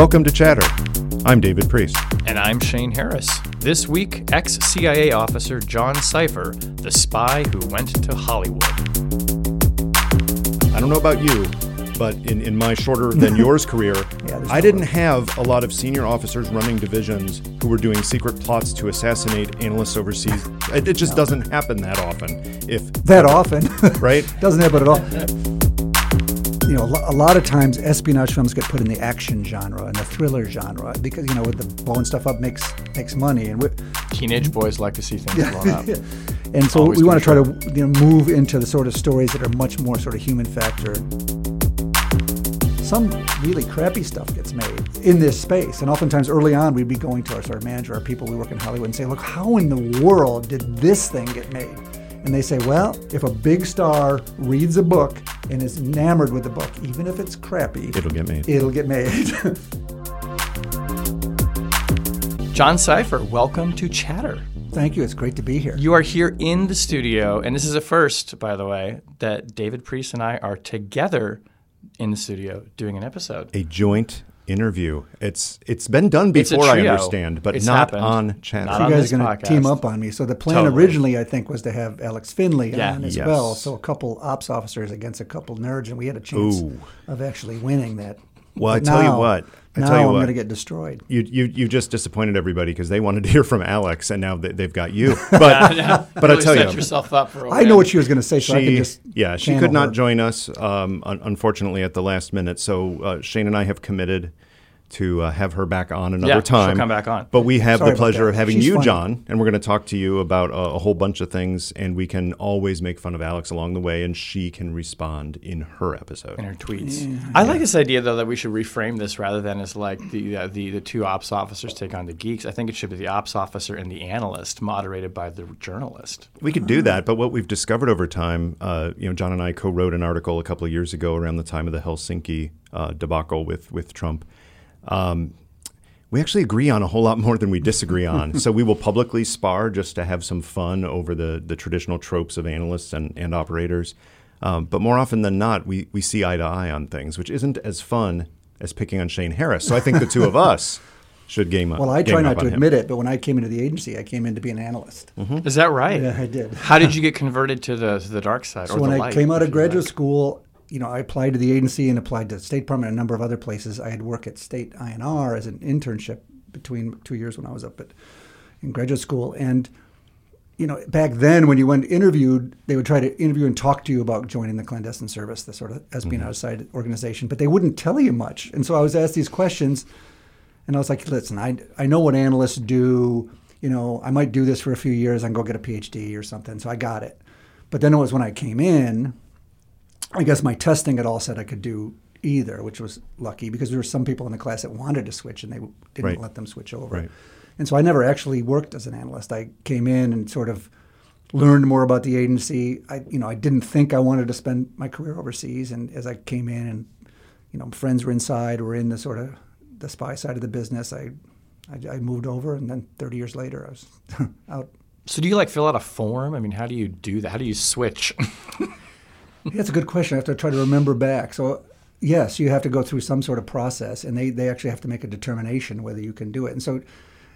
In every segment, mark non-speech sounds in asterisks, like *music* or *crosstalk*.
Welcome to Chatter. I'm David Priess. And I'm Shane Harris. This week, ex CIA officer John Cipher, the spy who went to Hollywood. I don't know about you, but in, in my shorter than *laughs* yours career, Yeah, I didn't have a lot of senior officers running divisions who were doing secret plots to assassinate analysts overseas. It, it just doesn't happen that often. If that often. right? *laughs* Doesn't happen at all. *laughs* You know, a lot of times espionage films get put in the action genre and the thriller genre because you know, with the blowing stuff up makes makes money, and we, Teenage boys like to see things blown up. *laughs* and so Always we want to try to you know move into the sort of stories that are much more sort of human factor. Some really crappy stuff gets made in this space, and oftentimes early on we'd be going to our sort of manager, our people we work in Hollywood, and say, "Look, how in the world did this thing get made?" And they say, "Well, if a big star reads a book and is enamored with the book, even if it's crappy, It'll get made. it'll get made." *laughs* John Cipher, welcome to Chatter. Thank you. It's great to be here. You are here in the studio, and this is a first, by the way, that David Priess and I are together in the studio doing an episode. A joint interview. It's it's been done before, I understand, but It's not happened. on Chatter. Not you guys are going to team up on me. So the plan Totally. originally, I think, was to have Alex Finley Yeah. on as Yes. well. So a couple ops officers against a couple nerds, and we had a chance Ooh. of actually winning that. Well, I But tell you what. I tell you I'm what. going to get destroyed. You, you you just disappointed everybody because they wanted to hear from Alex, and now they, they've got you. *laughs* But but I Really tell set you, yourself up for a I know what she was going to say, so I can she just yeah she could not her. join us um, un- unfortunately at the last minute. So uh, Shane and I have committed to uh, have her back on another Yeah, she'll time. come back on. But we have Sorry the pleasure of having She's you, funny. John, and we're going to talk to you about a, a whole bunch of things, and we can always make fun of Alex along the way, and she can respond in her episode. in her tweets. I like this idea though that we should reframe this rather than as like the uh, the the two ops officers take on the geeks. I think it should be the ops officer and the analyst, moderated by the journalist. We could do that, but what we've discovered over time, uh, you know, John and I co-wrote an article a couple of years ago around the time of the Helsinki uh, debacle with with Trump. Um, we actually agree on a whole lot more than we disagree on. *laughs* so we will publicly spar just to have some fun over the the traditional tropes of analysts and, and operators. Um, but more often than not, we, we see eye to eye on things, which isn't as fun as picking on Shane Harris. So I think the two of *laughs* us should game up. Well, I try not to on him. admit it, but when I came into the agency, I came in to be an analyst. Is that right? Yeah, I did. How did you *laughs* get converted to the to the dark side So or when the I light? came out of graduate like? school, you know, I applied to the agency and applied to the State Department and a number of other places. I had worked at State INR as an internship between two years when I was up at in graduate school. And you know, back then when you went interviewed, they would try to interview and talk to you about joining the clandestine service, the sort of espionage mm-hmm. side organization, but they wouldn't tell you much. And so I was asked these questions, and I was like, listen, I, I know what analysts do. You know, I might do this for a few years and go get a PhD or something. So I got it. But then it was when I came in, I guess my testing had all said I could do either, which was lucky because there were some people in the class that wanted to switch and they didn't Right. let them switch over. Right. And so I never actually worked as an analyst. I came in and sort of learned more about the agency. I, you know, I didn't think I wanted to spend my career overseas. And as I came in and, you know, friends were inside, were in the sort of the spy side of the business, I, I, I moved over. And then 30 years later, I was *laughs* out. So do you like fill out a form? I mean, how do you do that? How do you switch? *laughs* That's a good question. I have to try to remember back. So, yes, you have to go through some sort of process, and they, they actually have to make a determination whether you can do it. And so,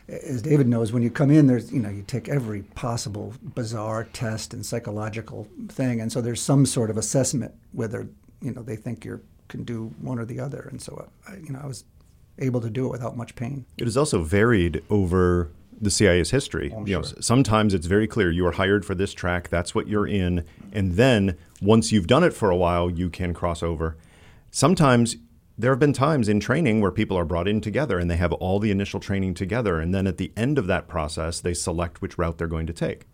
as David knows, when you come in, there's you know you take every possible bizarre test and psychological thing, and so there's some sort of assessment whether you know they think you can do one or the other. And so, I, you know, I was able to do it without much pain. It is also varied over the CIA's history. Oh, you know, sometimes it's very clear you are hired for this track, that's what you're in, and then once you've done it for a while, you can cross over. Sometimes there have been times in training where people are brought in together and they have all the initial training together, and then at the end of that process, they select which route they're going to take.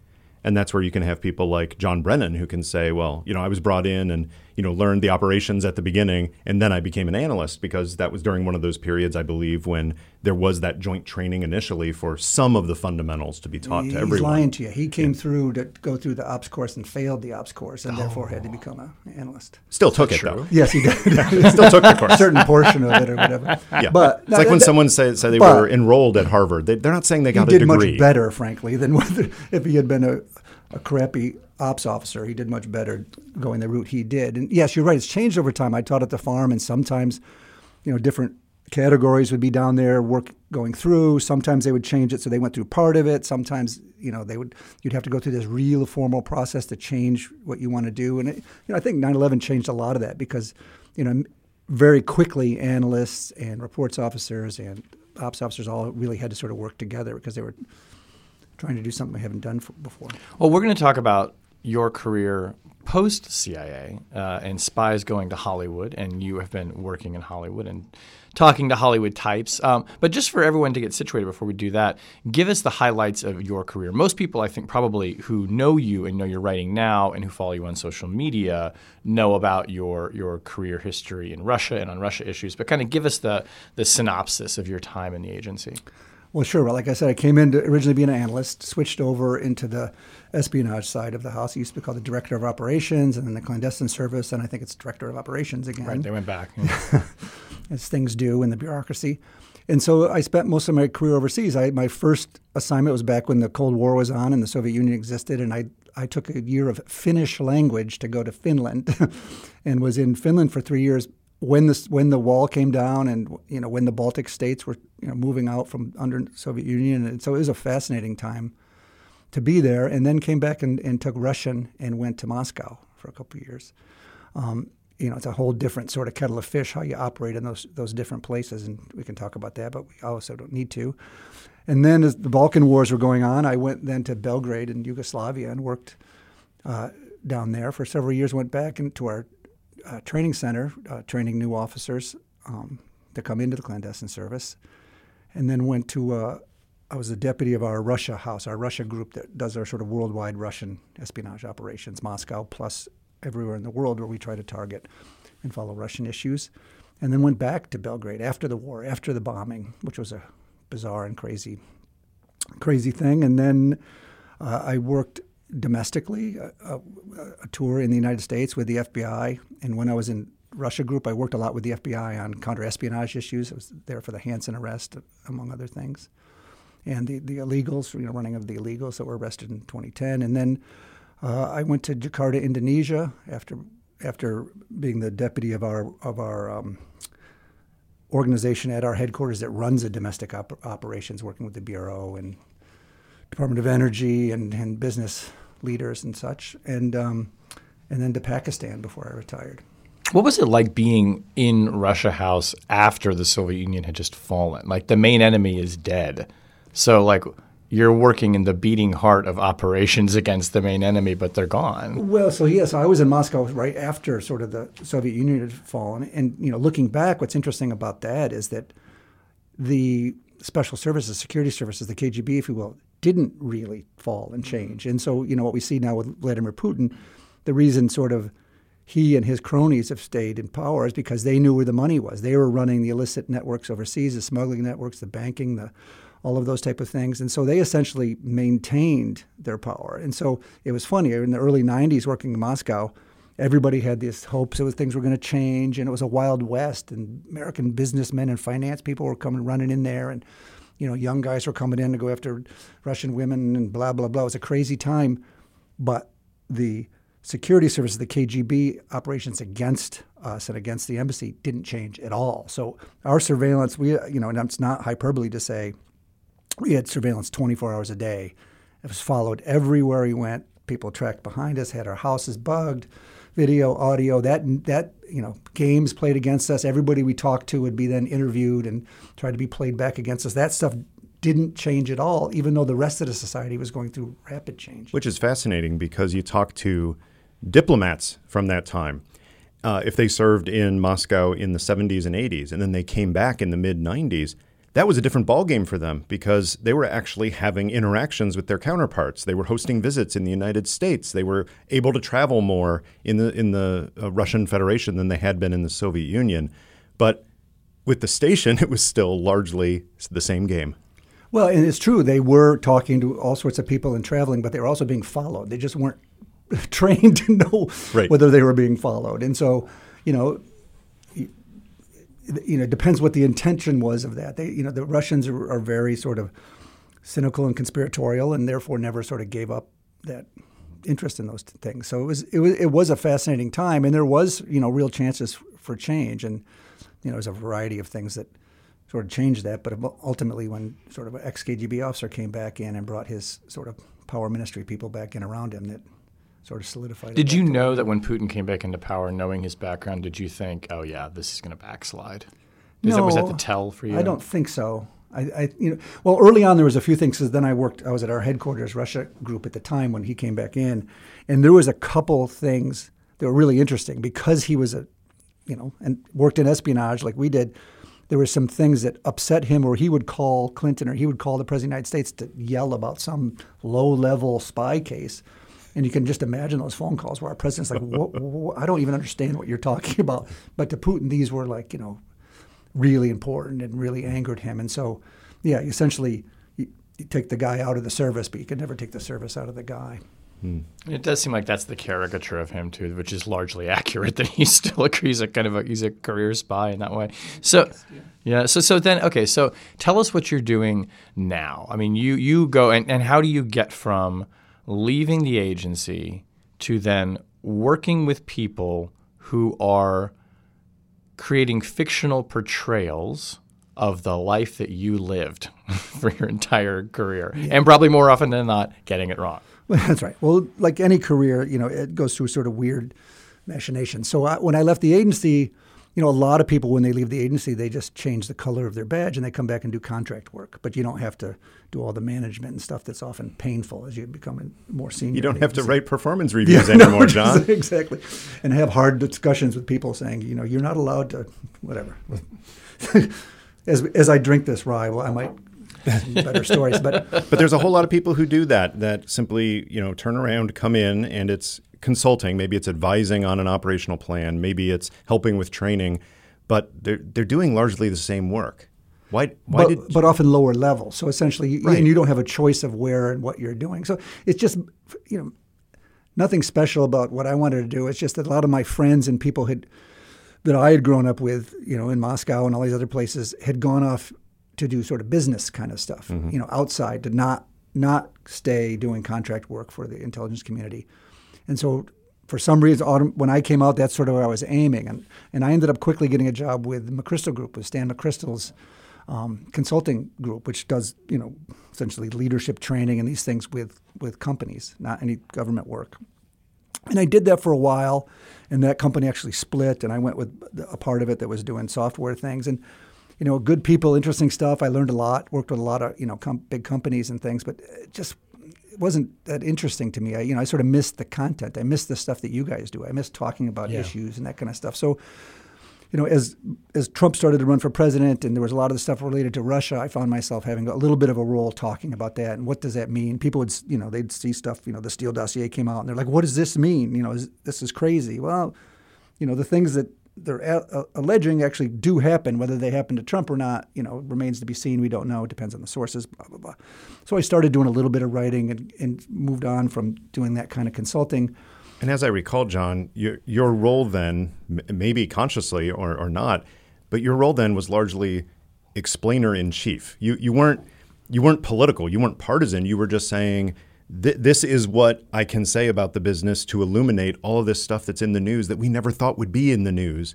And that's where you can have people like John Brennan who can say, well, you know, I was brought in and, you know, learned the operations at the beginning and then I became an analyst because that was during one of those periods, I believe, when there was that joint training initially for some of the fundamentals to be taught He's to everyone. He's lying to you. He came through to go through the ops course and failed the ops course, and therefore had to Oh. become an analyst. Still took it true? though. Yes, he did. *laughs* *laughs* Still took the course. a certain portion of it or whatever. *laughs* Yeah. But it's like when someone say, say they were enrolled at Harvard. They, they're not saying they he got a did degree. much better, frankly, than if he had been a, a crappy ops officer. He did much better going the route he did. And yes, you're right. It's changed over time. I taught at the farm, and sometimes, you know, different categories would be down there work going through sometimes they would change it so they went through part of it sometimes you know they would you'd have to go through this real formal process to change what you want to do and it, you know i think 9-11 changed a lot of that because you know very quickly analysts and reports officers and ops officers all really had to sort of work together because they were trying to do something we haven't done before well we're going to talk about your career post CIA uh, and spies going to Hollywood, and you have been working in Hollywood and talking to Hollywood types. Um, but just for everyone to get situated before we do that, give us the highlights of your career. Most people, I think, probably who know you and know your writing now and who follow you on social media know about your your career history in Russia and on Russia issues. But kind of give us the the synopsis of your time in the agency. Well, sure. Well, like I said, I came in to originally be an analyst, switched over into the espionage side of the house. It used to be called the director of operations, and then the clandestine service, and I think it's director of operations again. Right, they went back. *laughs* As things do in the bureaucracy. And so I spent most of my career overseas. I, my first assignment was back when the Cold War was on and the Soviet Union existed, and I, I took a year of Finnish language to go to Finland *laughs* and was in Finland for three years when the when the wall came down and you know when the Baltic states were you know moving out from under Soviet Union and so it was a fascinating time to be there and then came back and, and took Russian and went to Moscow for a couple of years. Um, you know, it's a whole different sort of kettle of fish how you operate in those those different places, and we can talk about that, but we also don't need to. And then as the Balkan Wars were going on, I went then to Belgrade in Yugoslavia and worked uh, down there for several years. Went back into our uh, training center, uh, training new officers um, to come into the clandestine service, and then went to. Uh, I was the deputy of our Russia house, our Russia group that does our sort of worldwide Russian espionage operations, Moscow plus everywhere in the world where we try to target and follow Russian issues. And then went back to Belgrade after the war, after the bombing, which was a bizarre and crazy, crazy thing. And then uh, I worked domestically, a, a, a, tour in the United States with the FBI. And when I was in Russia group, I worked a lot with the FBI on counterespionage issues. I was there for the Hanssen arrest, among other things, and the, the illegals, you know, running of the illegals that were arrested in 2010. And then uh, I went to Jakarta, Indonesia, after after being the deputy of our of our um, organization at our headquarters that runs the domestic op- operations, working with the bureau and Department of Energy and, and business leaders and such, and um, and then to Pakistan before I retired. What was it like being in Russia House after the Soviet Union had just fallen? Like the main enemy is dead, so like you're working in the beating heart of operations *laughs* against the main enemy, but they're gone. Well, so yes, I was in Moscow right after sort of the Soviet Union had fallen, and you know, looking back, what's interesting about that is that the special services, security services, the KGB, if you will, didn't really fall and mm-hmm. change. And so, you know, what we see now with Vladimir Putin, the reason sort of he and his cronies have stayed in power is because they knew where the money was. They were running the illicit networks overseas, the smuggling networks, the banking, the all of those type of things. And so they essentially maintained their power. And so it was funny in the early 90s working in Moscow, everybody had these hopes that things were going to change and it was a wild west and American businessmen and finance people were coming running in there and you know, young guys were coming in to go after Russian women and blah blah blah. It was a crazy time, but the security services, the KGB operations against us and against the embassy didn't change at all. So our surveillance, we uh, you know, and it's not hyperbole to say, we had surveillance 24 hours a day. It was followed everywhere we went. People tracked behind us, had our houses bugged video, audio, that that you know, games played against us. Everybody we talked to would be then interviewed and tried to be played back against us. That stuff didn't change at all, even though the rest of the society was going through rapid change. Which is fascinating because you talk to diplomats from that time. Uh, if they served in Moscow in the 70s and 80s, and then they came back in the mid 90s, that was a different ballgame for them because they were actually having interactions with their counterparts. They were hosting visits in the United States. They were able to travel more in the in the uh, Russian Federation than they had been in the Soviet Union. But with the station, *laughs* it was still largely the same game. Well, and it's true they were talking to all sorts of people and traveling, but they were also being followed. They just weren't *laughs* trained to know right. whether they were being followed, and so you know you know, it depends what the intention was of that. They, you know, the Russians are, are, very sort of cynical and conspiratorial, and therefore never sort of gave up that interest in those things. So it was, it was, it was a fascinating time, and there was, you know, real chances for change, and you know, there's a variety of things that sort of changed that. But ultimately, when sort of an ex KGB officer came back in and brought his sort of power ministry people back in around him, that sort of solidified. Did you know that when Putin came back into power, knowing his background, did you think, oh yeah, this is going to backslide? Is no, that, was that the tell for you? I don't think so. I, I, you know, well, early on there was a few things. Because then I worked. I was at our headquarters Russia group at the time when he came back in, and there was a couple things that were really interesting because he was a, you know, and worked in espionage like we did. There were some things that upset him, or he would call Clinton, or he would call the president of the United States to yell about some low-level spy case. And you can just imagine those phone calls where our president's like, what, *laughs* what, I don't even understand what you're talking *laughs* about. But to Putin, these were like, you know, really important and really angered him. And so, yeah, essentially, you, you, take the guy out of the service, but you can never take the service out of the guy. Hmm. It does seem like that's the caricature of him too, which is largely *laughs* accurate. That he's still a he's a kind of a he's a career spy in that way. So, yeah. So so then okay. So tell us what you're doing now. I mean, you you go and, and how do you get from leaving the agency to then working with people who are creating fictional portrayals of the life that you lived *laughs* for your entire career, yeah. and probably more often than not, getting it wrong. *laughs* That's right. Well, like any career, you know, it goes through sort of weird machinations. So I, when I left the agency, you know, a lot of people when they leave the agency, they just change the color of their badge and they come back and do contract work. But you don't have to do all the management and stuff that's often painful as you become more senior. You don't have to write performance reviews *laughs* yeah, anymore, no, *laughs* John. *laughs* Exactly, and have hard discussions with people saying, you know, you're not allowed to whatever. as as I drink this rye, well, I might better stories. But but there's a whole lot of people who do that. That simply you know turn around, come in, and it's consulting. Maybe it's advising on an operational plan. Maybe it's helping with training, but they're they're doing largely the same work. Why? Why but, did? But often lower level. So essentially, right. and you don't have a choice of where and what you're doing. So it's just you know nothing special about what I wanted to do. It's just that a lot of my friends and people had that I had grown up with, you know, in Moscow and all these other places, had gone off to do sort of business kind of stuff, mm-hmm. you know, outside to not not stay doing contract work for the intelligence community. And so for some reason, when I came out, that's sort of where I was aiming. And, and I ended up quickly getting a job with McChrystal Group, with Stan McChrystal's um, consulting group, which does, you know, essentially leadership training and these things with, with companies, not any government work. And I did that for a while, and that company actually split, and I went with a part of it that was doing software things. And you know, good people, interesting stuff. I learned a lot. Worked with a lot of you know com- big companies and things, but it just wasn't that interesting to me. I, you know, I sort of missed the content. I missed the stuff that you guys do. I missed talking about yeah. issues and that kind of stuff. So, you know, as as Trump started to run for president, and there was a lot of the stuff related to Russia, I found myself having a little bit of a role talking about that and what does that mean. People would, you know, they'd see stuff. You know, the Steele dossier came out, and they're like, "What does this mean? You know, is, this is crazy." Well, you know, the things that they're a- alleging actually do happen. Whether they happen to Trump or not, you know, remains to be seen. We don't know. It depends on the sources. Blah blah blah. So I started doing a little bit of writing and, and moved on from doing that kind of consulting. And as I recall, John, your your role then, maybe consciously or, or not, but your role then was largely explainer in chief. You you weren't you weren't political. You weren't partisan. You were just saying th- this is what I can say about the business to illuminate all of this stuff that's in the news that we never thought would be in the news,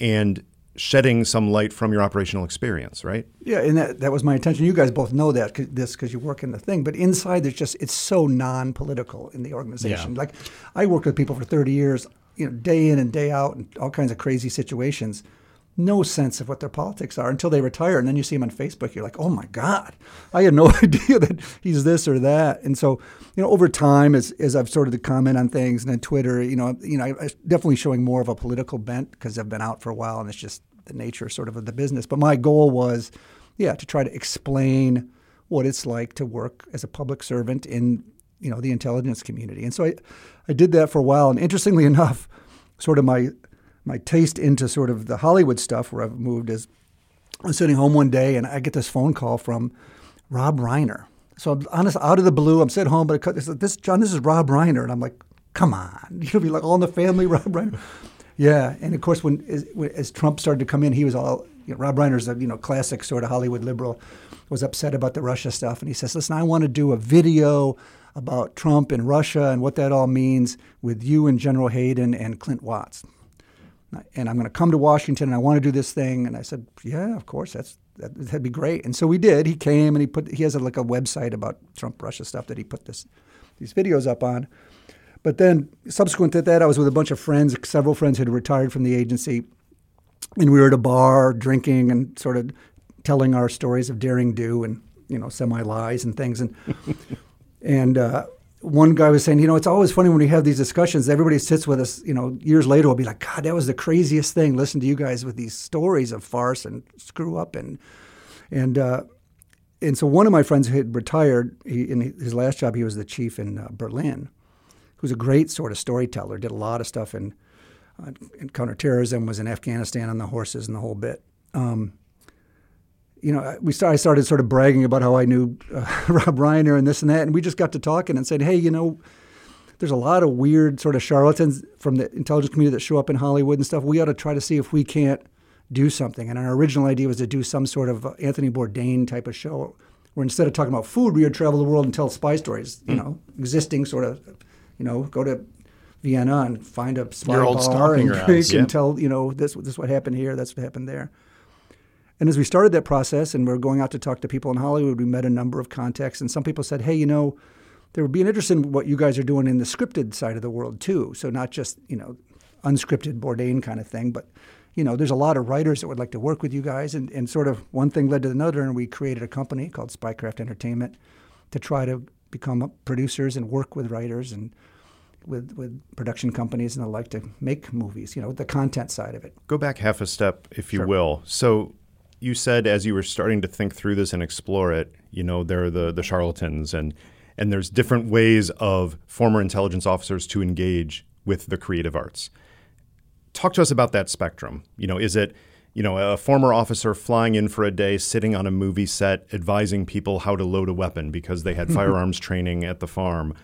and shedding some light from your operational experience, right? Yeah, and that, that was my intention. You guys both know that cause, this because you work in the thing, but inside there's just it's so non-political in the organization. Yeah. Like I worked with people for 30 years, you know, day in and day out, in all kinds of crazy situations no sense of what their politics are until they retire. And then you see him on Facebook, you're like, oh my God, I had no *laughs* idea that he's this or that. And so, you know, over time, as, as I've started to comment on things and on Twitter, you know, you know, I, definitely showing more of a political bent because I've been out for a while and it's just the nature sort of of the business. But my goal was, yeah, to try to explain what it's like to work as a public servant in, you know, the intelligence community. And so I, I did that for a while. And interestingly *laughs* enough, sort of my my taste into sort of the Hollywood stuff where I've moved is I'm sitting home one day and I get this phone call from Rob Reiner. So I'm honest, out of the blue, I'm sitting home, but it's like, this John, this is Rob Reiner, and I'm like, come on, *laughs* you'll be like all in the family, *laughs* Rob Reiner. yeah, and of course when as, as, Trump started to come in, he was all you know, Rob Reiner's a you know classic sort of Hollywood liberal, was upset about the Russia stuff, and he says, listen, I want to do a video about Trump and Russia and what that all means with you and General Hayden and Clint Watts. And I'm going to come to Washington and I want to do this thing. And I said, yeah, of course, that's that, would be great. And so we did. He came and he put he has a, like a website about Trump Russia stuff that he put this these videos up on. But then subsequent to that, I was with a bunch of friends. Several friends had retired from the agency, and we were at a bar drinking and sort of telling our stories of daring do and you know semi lies and things. And *laughs* and uh, one guy was saying, you know, it's always funny when we have these discussions. Everybody sits with us, you know, years later will be like, God, that was the craziest thing. Listen to you guys with these stories of farce and screw up and and uh, and so one of my friends had retired. He, in his last job, he was the chief in uh, Berlin. Who was a great sort of storyteller. Did a lot of stuff in, uh, in counterterrorism. Was in Afghanistan on the horses and the whole bit. Um, you know, we started, I started sort of bragging about how I knew uh, *laughs* Rob Reiner and this and that, and we just got to talking and said, hey, you know, there's a lot of weird sort of charlatans from the intelligence community that show up in Hollywood and stuff. We ought to try to see if we can't do something. And our original idea was to do some sort of Anthony Bourdain type of show, where instead of talking about food, we would travel the world and tell spy stories. You mm. know, existing sort of, you know, go to Vienna and find a spy Your bar and drink and tell you know this this what happened here, that's what happened there. And as we started that process and we are going out to talk to people in Hollywood, we met a number of contacts. And some people said, hey, you know, there would be an interest in what you guys are doing in the scripted side of the world too. So not just, you know, unscripted Bourdain kind of thing, but you know, there's a lot of writers that would like to work with you guys. And, and sort of one thing led to another, and we created a company called Spycraft Entertainment to try to become producers and work with writers and with, with production companies and the like to make movies, you know, the content side of it. Go back half a step, if you sure. will. So you said as you were starting to think through this and explore it, you know, there are the the charlatans and and there's different ways of former intelligence officers to engage with the creative arts. Talk to us about that spectrum. You know, is it you know, a former officer flying in for a day, sitting on a movie set, advising people how to load a weapon because they had *laughs* firearms training at the farm?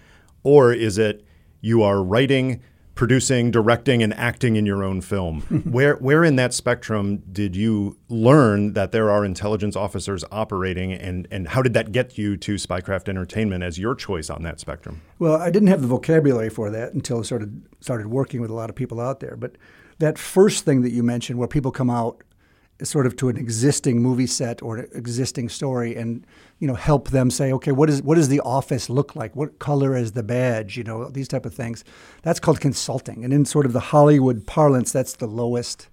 Or is it you are writing producing, directing, and acting in your own film. *laughs* where, where in that spectrum did you learn that there are intelligence officers operating, and, and how did that get you to Spycraft Entertainment as your choice on that spectrum? Well, I didn't have the vocabulary for that until I started, started working with a lot of people out there. But that first thing that you mentioned, where people come out sort of to an existing movie set or an existing story and you know help them say okay what is what does the office look like? What color is the badge? You know these type of things. That's called consulting. And in sort of the hollywood parlance that's the lowest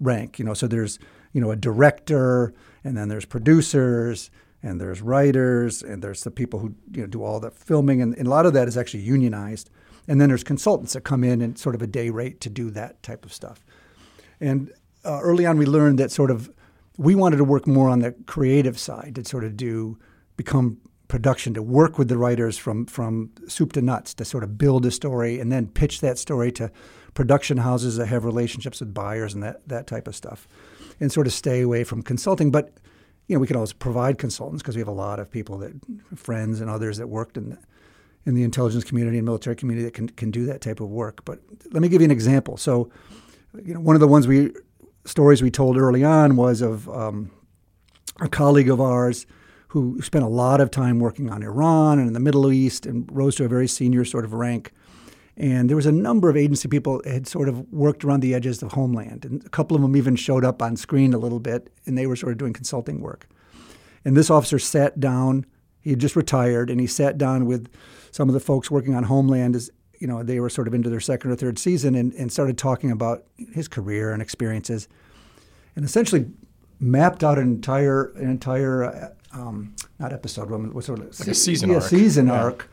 rank you know. So there's you know a director and then there's producers and there's writers and there's the people who you know do all the filming. And, and a lot of that is actually unionized. And then there's consultants that come in and sort of a day rate to do that type of stuff. And uh, early on we learned that sort of we wanted to work more on the creative side to sort of do become production to work with the writers from from soup to nuts to sort of build a story and then pitch that story to production houses that have relationships with buyers and that that type of stuff and sort of stay away from consulting. But you know we can always provide consultants because we have a lot of people that friends and others that worked in the, in the intelligence community and military community that can can do that type of work. But let me give you an example. So you know one of the ones we stories we told early on was of um, a colleague of ours who spent a lot of time working on Iran and in the Middle East and rose to a very senior sort of rank. And there was a number of agency people had sort of worked around the edges of Homeland. And a couple of them even showed up on screen a little bit, and they were sort of doing consulting work. And this officer sat down, he had just retired, and he sat down with some of the folks working on Homeland as you know, they were sort of into their second or third season and, and started talking about his career and experiences, and essentially mapped out an entire an entire uh, um, not episode, what sort of like a season yeah, arc. season yeah. arc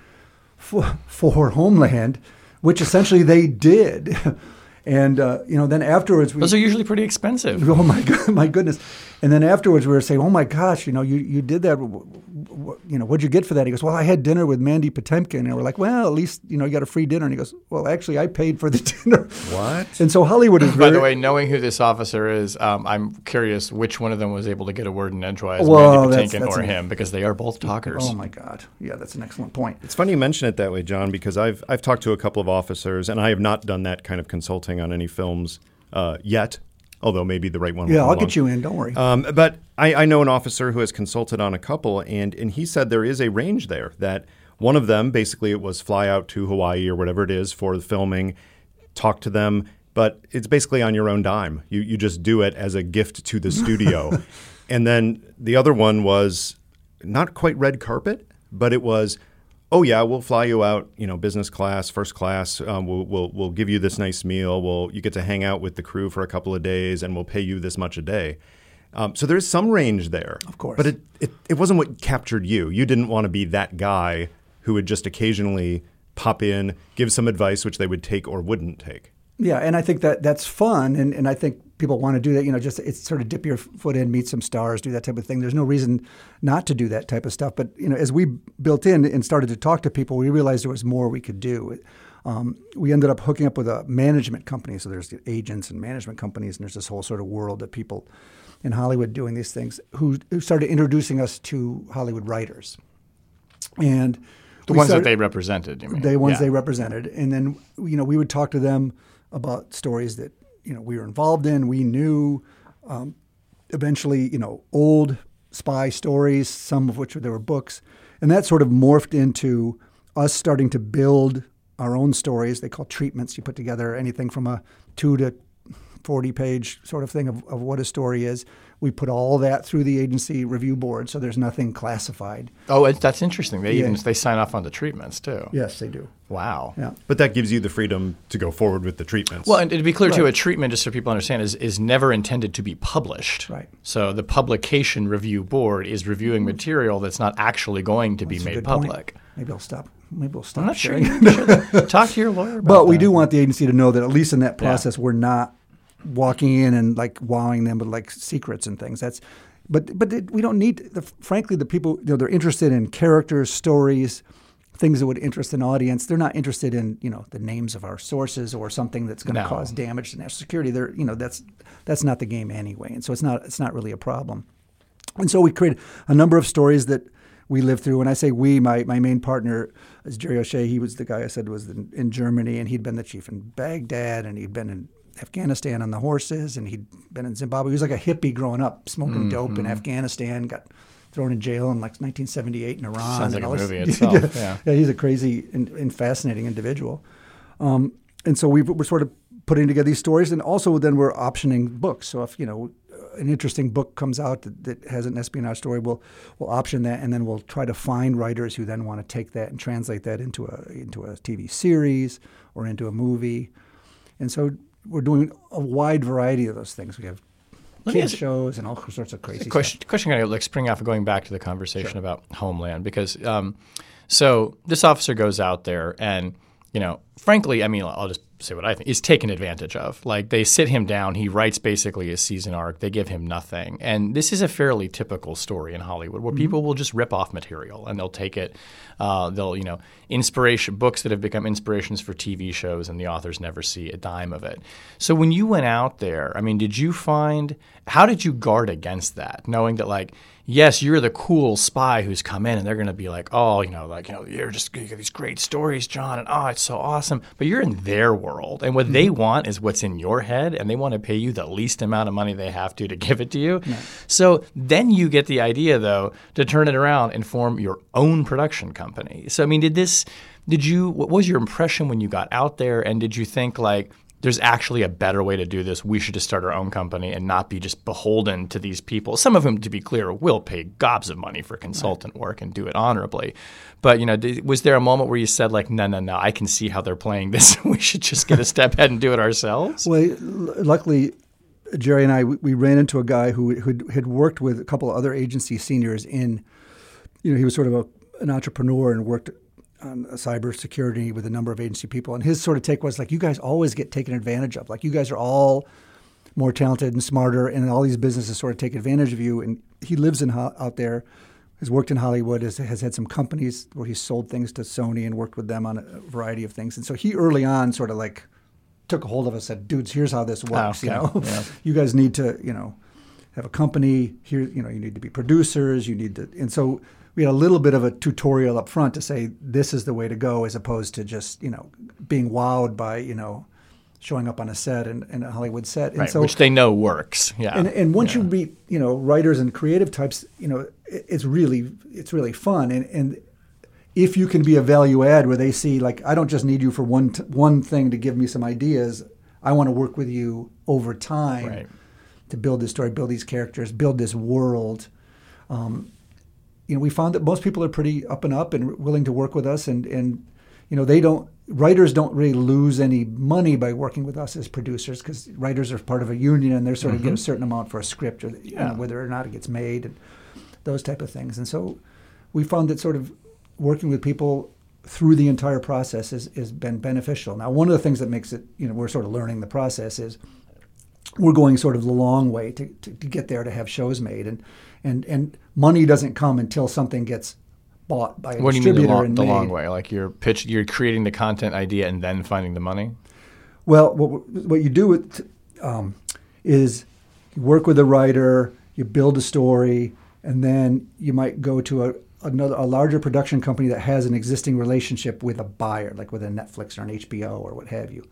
for, for Homeland, which essentially they did. *laughs* And uh, you know, then afterwards, we, those are usually pretty expensive. *laughs* Oh my god, *laughs* my goodness! And then afterwards, we were saying, "Oh my gosh, you know, you, you did that. You know, what'd you get for that?" He goes, "Well, I had dinner with Mandy Patinkin." And we're like, "Well, at least you know you got a free dinner." And he goes, "Well, actually, I paid for the *laughs* dinner." What? And so Hollywood is. very... By the way, knowing who this officer is, um, I'm curious which one of them was able to get a word in edgewise, well, Mandy Patinkin that's, that's or an, him, because they are both talkers. Oh my god, yeah, that's an excellent point. It's funny you mention it that way, John, because I've I've talked to a couple of officers, and I have not done that kind of consulting on any films uh, yet, although maybe the right one. Yeah, I'll along. get you in. Don't worry. Um, but I, I, know an officer who has consulted on a couple, and and he said there is a range there. That one of them, basically, it was fly out to Hawaii or whatever it is for the filming, talk to them. but it's basically on your own dime. You you just do it as a gift to the studio. *laughs* and then the other one was not quite red carpet, but it was oh yeah, we'll fly you out, you know, business class, first class. Um, we'll, we'll we'll give you this nice meal. We'll you get to hang out with the crew for a couple of days, and we'll pay you this much a day. Um, so there's some range there, Of course. but it, it it wasn't what captured you. You didn't want to be that guy who would just occasionally pop in, give some advice, which they would take or wouldn't take. Yeah, and I think that that's fun, and, and I think people want to do that. You know, just it's sort of dip your foot in, meet some stars, do that type of thing. There's no reason not to do that type of stuff. But you know, as we built in and started to talk to people, we realized there was more we could do. Um, we ended up hooking up with a management company. So there's agents and management companies, and there's this whole sort of world of people in Hollywood doing these things who, who started introducing us to Hollywood writers. And the ones started- that they represented, you mean? the ones Yeah. they represented, and then you know we would talk to them about stories that you know we were involved in, we knew. Um, eventually, you know, old spy stories, some of which there were books, and that sort of morphed into us starting to build our own stories. They call treatments. You put together anything from a two to 40 page sort of thing of, of what a story is. We put all that through the agency review board, so there's nothing classified. Oh, it, that's interesting. They even they sign off on the treatments too. Yes, they do. Wow. Yeah. But that gives you the freedom to go forward with the treatments. Well, and to be clear too, a treatment, just so people understand, is, is never intended to be published. Right. So the publication review board is reviewing mm-hmm. material that's not actually going to be That's a made good point. public. Maybe I'll stop. Maybe we'll stop. I'm not sure. sharing. you *laughs* should talk to your lawyer about But we that. do want the agency to know that at least in that process, we're not walking in and like wowing them with like secrets and things. That's, but but it, we don't need. The, frankly, the people you know they're interested in characters, stories, things that would interest an audience. They're not interested in you know the names of our sources or something that's going to No. cause damage to national security. They're you know that's that's not the game anyway, and so it's not it's not really a problem. And so we created a number of stories that we lived through. When I say we, my, my main partner is Jerry O'Shea. He was the guy I said was in, in Germany, and he'd been the chief in Baghdad, and he'd been in Afghanistan on the horses, and he'd been in Zimbabwe. He was like a hippie growing up, smoking dope Mm-hmm. in Afghanistan, got thrown in jail in like 1978 in Iran. Sounds like and a movie *laughs* itself, yeah. yeah, he's a crazy and, and fascinating individual. Um, and so we we're sort of putting together these stories, and also then we're optioning books. So if you know an interesting book comes out that, that has an espionage story, we'll we'll option that, and then we'll try to find writers who then want to take that and translate that into a into a TV series or into a movie. And so we're doing a wide variety of those things. We have Let kids shows and all sorts of crazy stuff. question, question kind of like spring off of going back to the conversation about homeland because um, so this officer goes out there and you know frankly i mean i'll just say what i think is taken advantage of. Like they sit him down he writes basically a season arc they give him nothing. And this is a fairly typical story in hollywood where people will just rip off material and they'll take it uh, they'll you know inspiration books that have become inspirations for tv shows and the authors never see a dime of it. So when you went out there i mean did you find how did you guard against that knowing that like yes, you're the cool spy who's come in and they're going to be like, oh, you know, like, you know, you're just you got these great stories, John, and oh, it's so awesome. But you're in their world. And what they mm-hmm. want is what's in your head, and they want to pay you the least amount of money they have to to *laughs* give it to you. So then you get the idea, though, to turn it around and form your own production company. So, I mean, did this, did you, what was your impression when you got out there? And did you think, like, there's actually a better way to do this. We should just start our own company and not be just beholden to these people. Some of whom, to be clear, will pay gobs of money for consultant work and do it honorably. But you know, was there a moment where you said like, no, no, no, I can see how they're playing this. *laughs* we should just get a step ahead and do it ourselves? Well, luckily, Jerry and I we, we ran into a guy who who had worked with a couple of other agency seniors in, you know, he was sort of a, an entrepreneur and worked Um, on cybersecurity with a number of agency people. And his sort of take was like, you guys always get taken advantage of. Like you guys are all more talented and smarter, and all these businesses sort of take advantage of you. And he lives in Ho- out there, has worked in Hollywood, has, has had some companies where he sold things to Sony and worked with them on a variety of things. And so he early on sort of like took a hold of us, said, "Dudes, here's how this works. Ah, you okay. know, Yeah. *laughs* you guys need to, you know, have a company here. You know, you need to be producers. You need to." And so we had a little bit of a tutorial up front to say this is the way to go, as opposed to just you know being wowed by you know showing up on a set and, and a Hollywood set. And Right, so which they know works. Yeah. and, and once you meet you know writers and creative types you know it, it's really it's really fun and and if you can be a value add where they see like I don't just need you for one t- one thing to give me some ideas I want to work with you over time Right. to build this story, build these characters, build this world. Um, you know, we found that most people are pretty up and up and willing to work with us, and and you know they don't writers don't really lose any money by working with us as producers because writers are part of a union and they're sort of get a certain amount for a script or you know, Mm-hmm. Whether or not it gets made and those type of things. And so we found that sort of working with people through the entire process has, has been beneficial. Now, one of the things that makes it, you know, we're sort of learning the process is we're going sort of the long way to, to, to get there to have shows made. And, and, and money doesn't come until something gets bought by a What do you mean the, distributor long, the long way? Like you're pitch, you're creating the content idea and then finding the money. Well, what, what you do with, um, is you work with a writer, you build a story, and then you might go to a another a larger production company that has an existing relationship with a buyer, like with a Netflix or an HBO or what have you.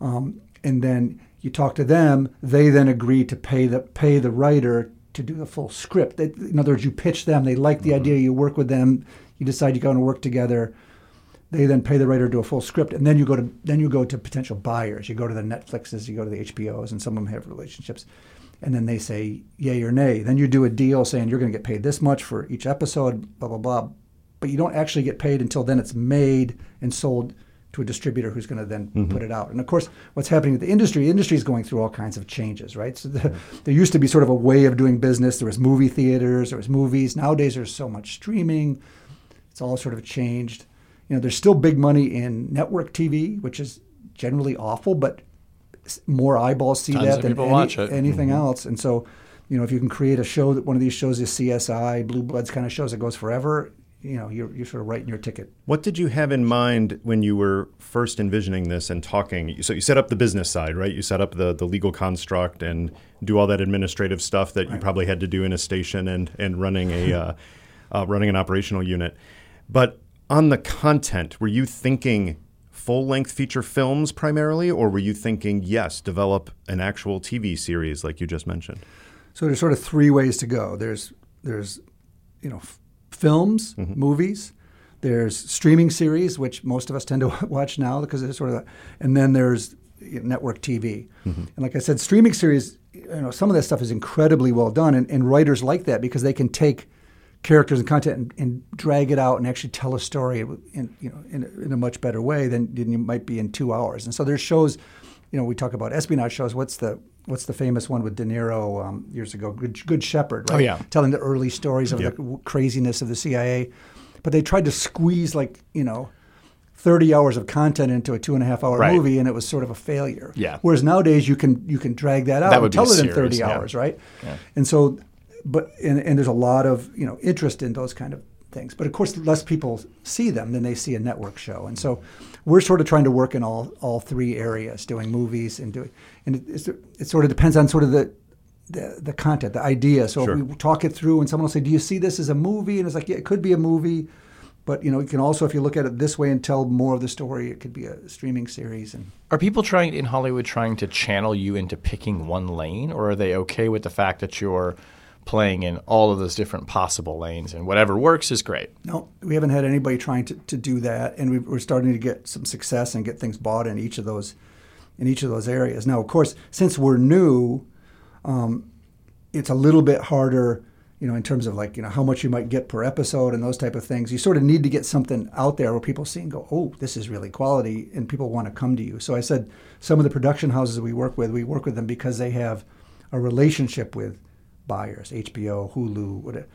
Um, and then you talk to them. They then agree to pay the pay the writer to do the full script. They, in other words, you pitch them. They like the mm-hmm. idea. You work with them. You decide you're going to work together. They then pay the writer to do a full script, and then you go to then you go to potential buyers. You go to the Netflixes, you go to the HBOs, and some of them have relationships, and then they say yay or nay. Then you do a deal saying you're going to get paid this much for each episode, blah blah blah, but you don't actually get paid until then it's made and sold to a distributor who's going to then put it out. And of course, what's happening with the industry? The industry is going through all kinds of changes, right? So the, there used to be sort of a way of doing business. There was movie theaters, there was movies. Nowadays, there's so much streaming. It's all sort of changed. You know, there's still big money in network TV, which is generally awful, but more eyeballs see Tons that than any- anything else. And so, you know, if you can create a show that one of these shows is CSI, Blue Bloods kind of shows that goes forever, you know, you're, you're sort of writing your ticket. What did you have in mind when you were first envisioning this and talking? So you set up the business side, right? You set up the, the legal construct and do all that administrative stuff that you probably had to do in a station and, and running a uh, *laughs* uh, running an operational unit. But on the content, were you thinking full length feature films primarily, or were you thinking yes, develop an actual TV series like you just mentioned? So there's sort of three ways to go. There's there's you know f- films, mm-hmm. movies. There's streaming series, which most of us tend to *laughs* watch now because it's sort of, and then there's network TV. Mm-hmm. And like I said, streaming series, you know, some of that stuff is incredibly well done, and, and writers like that because they can take characters and content and, and drag it out and actually tell a story in you know in, a- in a much better way than, than you might be in two hours. And so there's shows, you know, we talk about espionage shows. What's the what's the famous one with De Niro um, years ago? Good, Good Shepherd, right? Oh, yeah. telling the early stories of Yep. the craziness of the CIA. But they tried to squeeze like you know. 30 hours of content into a two and a half hour Right. movie and it was sort of a failure. Yeah. Whereas nowadays you can you can drag that out That and would be tell it in 30 yeah. hours, right? Yeah. And so, but and, and there's a lot of you know interest in those kind of things. But of course, less people see them than they see a network show. And so, we're sort of trying to work in all all three areas, doing movies and doing, and it, it sort of depends on sort of the. The, the content, the idea. So Sure. if we talk it through, and someone will say, "Do you see this as a movie?" And it's like, "Yeah, it could be a movie, but you know, you can also, if you look at it this way and tell more of the story, it could be a streaming series." And Are people trying in Hollywood trying to channel you into picking one lane, or are they okay with the fact that you're playing in all of those different possible lanes and whatever works is great? No, we haven't had anybody trying to, to do that, and we, we're starting to get some success and get things bought in each of those in each of those areas. Now, of course, since we're new, um, it's a little bit harder, you know, in terms of like you know how much you might get per episode and those type of things. You sort of need to get something out there where people see and go, oh, this is really quality, and people want to come to you. So I said some of the production houses we work with, we work with them because they have a relationship with buyers, HBO, Hulu, whatever.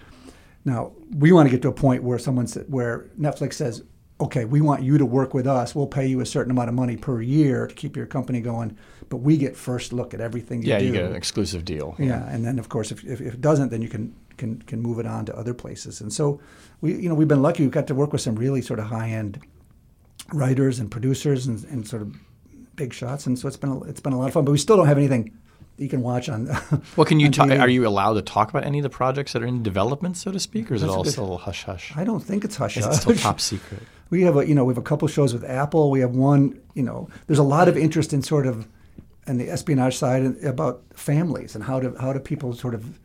Now we want to get to a point where someone where Netflix says, "Okay, we want you to work with us. We'll pay you a certain amount of money per year to keep your company going, but we get first look at everything you Yeah, do." you get an exclusive deal. Yeah, and then of course, if, if, if it doesn't, then you can, can can move it on to other places. And so, we you know we've been lucky. We've got to work with some really sort of high end writers and producers and, and sort of big shots. And so it's been a, it's been a lot of fun. But we still don't have anything that you can watch on. *laughs* Well, can you talk? Are you allowed to talk about any of the projects that are in development, so to speak, or is it That's a all still hush hush? I don't think it's hush it hush. still top secret? We have a you know we have a couple shows with Apple. We have one you know there's a lot of interest in sort of on the espionage side and about families and how do how do people sort of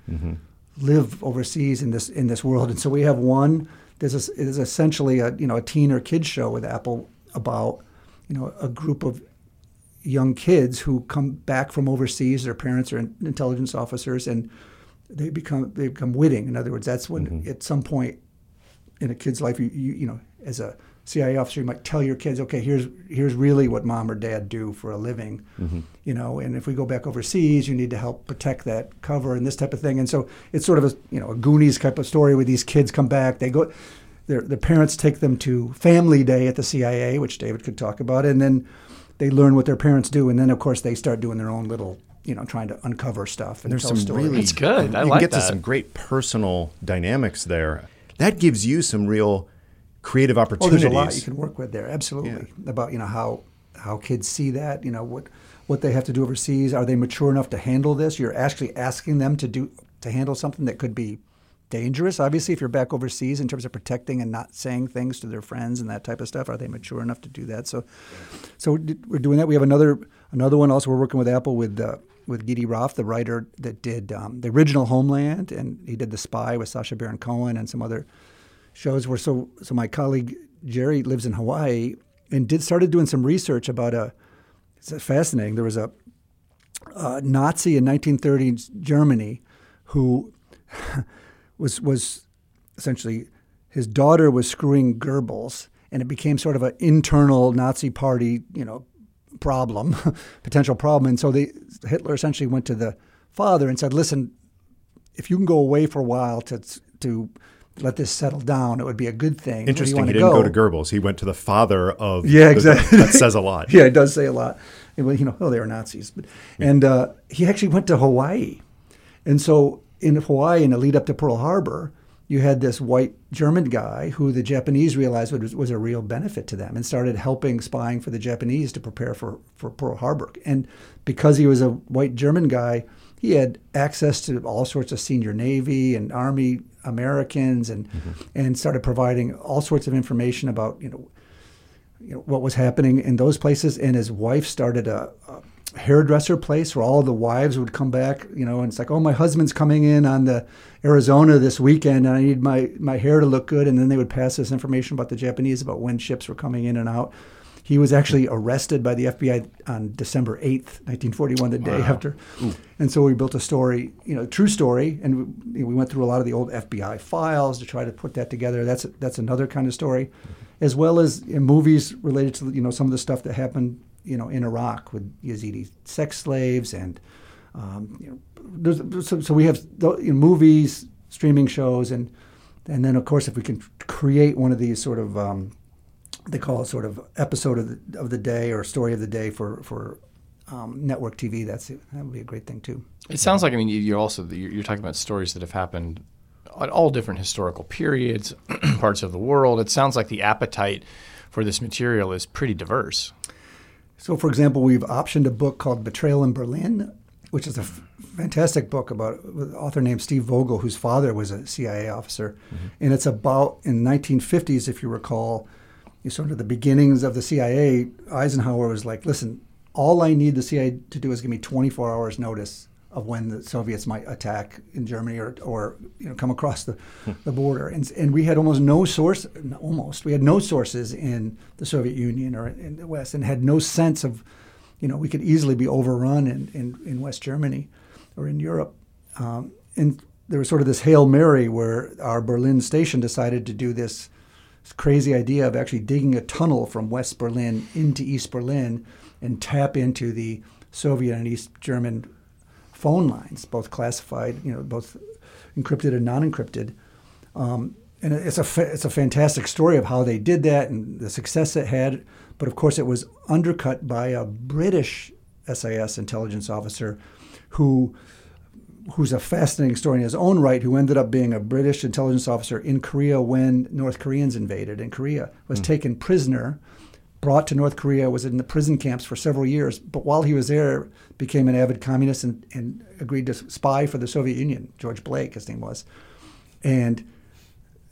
live overseas in this in this world. And so we have one. There's a, it is essentially a you know a teen or kids show with Apple about you know a group of young kids who come back from overseas. Their parents are intelligence officers, and they become they become witting. In other words, that's when mm-hmm. at some point in a kid's life, you, you you know, as a CIA officer, you might tell your kids, okay, here's here's really what mom or dad do for a living, mm-hmm. you know, and if we go back overseas, you need to help protect that cover and this type of thing. And so it's sort of a you know a Goonies type of story where these kids come back, they go, their the parents take them to Family Day at the CIA, which David could talk about, and then they learn what their parents do, and then of course they start doing their own little you know, trying to uncover stuff. And there's some stories. really it's good. I you like get that. to some great personal dynamics there. That gives you some real creative opportunities. Oh, there's a lot you can work with there. Absolutely yeah. about you know how how kids see that. You know what what they have to do overseas. Are they mature enough to handle this? You're actually asking them to do to handle something that could be dangerous. Obviously, if you're back overseas in terms of protecting and not saying things to their friends and that type of stuff, are they mature enough to do that? So, so we're doing that. We have another another one. Also, we're working with Apple with. Uh, with Gidi Raff, the writer that did um, the original Homeland, and he did The Spy with Sacha Baron Cohen and some other shows where so so my colleague Jerry lives in Hawaii and did started doing some research about a it's fascinating. There was a, a Nazi in 1930s Germany who *laughs* was was essentially his daughter was screwing Goebbels, and it became sort of an internal Nazi party, you know, problem, *laughs* potential problem. And so they, Hitler essentially went to the father and said, "Listen, if you can go away for a while to to let this settle down. It would be a good thing. Interesting. He didn't go? go? to Goebbels. He went to the father of. Yeah, exactly. The, that *laughs* says a lot. yeah, it does say a lot. It, you know, oh, they were Nazis. But, yeah. And uh, he actually went to Hawaii. And so in Hawaii, in the lead up to Pearl Harbor, you had this white German guy who the Japanese realized was, was a real benefit to them and started helping spying for the Japanese to prepare for, for Pearl Harbor. And because he was a white German guy, he had access to all sorts of senior Navy and Army Americans and mm-hmm. and started providing all sorts of information about you know, you know what was happening in those places. And his wife started a, a hairdresser place where all the wives would come back, you know, and it's like, oh, my husband's coming in on the Arizona this weekend, and I need my my hair to look good. And then they would pass this information about the Japanese about when ships were coming in and out. He was actually arrested by the FBI on December 8th, 1941, the day wow. after. Ooh. And so we built a story, you know, true story, and we, we, went through a lot of the old FBI files to try to put that together. That's that's another kind of story, as well as movies related to you know some of the stuff that happened you know in Iraq with Yazidi sex slaves and um, you know, so, so, we have you know, movies, streaming shows, and and then of course if we can create one of these sort of um, they call it sort of episode of the, of the day or story of the day for for um, network TV. That's that would be a great thing too. It sounds like I mean you're also you're talking about stories that have happened at all different historical periods, *clears throat* parts of the world. It sounds like the appetite for this material is pretty diverse. So, for example, we've optioned a book called Betrayal in Berlin, which is a f- fantastic book about an author named Steve Vogel, whose father was a CIA officer, mm-hmm. and it's about in the 1950s, if you recall sort of the beginnings of the CIA, Eisenhower was like, listen, all I need the CIA to do is give me 24 hours notice of when the Soviets might attack in Germany or, or you know, come across the, hmm. the border. And, and we had almost no source, almost, we had no sources in the Soviet Union or in the West and had no sense of, you know, we could easily be overrun in, in, in West Germany or in Europe. Um, and there was sort of this Hail Mary where our Berlin station decided to do this crazy idea of actually digging a tunnel from West Berlin into East Berlin and tap into the Soviet and East German phone lines, both classified, you know, both encrypted and non-encrypted. Um, and it's a fa- it's a fantastic story of how they did that and the success it had. But of course, it was undercut by a British SIS intelligence officer who who's a fascinating story in his own right, who ended up being a British intelligence officer in Korea when North Koreans invaded in Korea, was mm. taken prisoner, brought to North Korea, was in the prison camps for several years, but while he was there, became an avid communist and, and agreed to spy for the Soviet Union. George Blake, his name was, and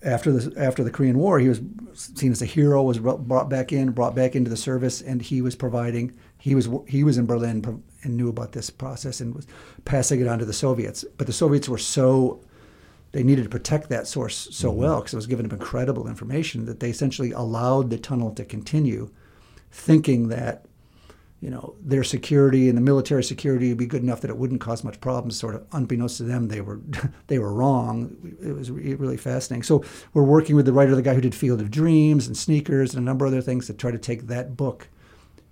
after the after the Korean War, he was seen as a hero, was brought back in, brought back into the service, and he was providing. He was he was in Berlin and knew about this process and was passing it on to the Soviets. But the Soviets were so they needed to protect that source so mm-hmm. well because it was giving them incredible information that they essentially allowed the tunnel to continue, thinking that you know, their security and the military security would be good enough that it wouldn't cause much problems. Sort of unbeknownst to them, they were *laughs* they were wrong. It was really fascinating. So we're working with the writer, the guy who did Field of Dreams and Sneakers and a number of other things to try to take that book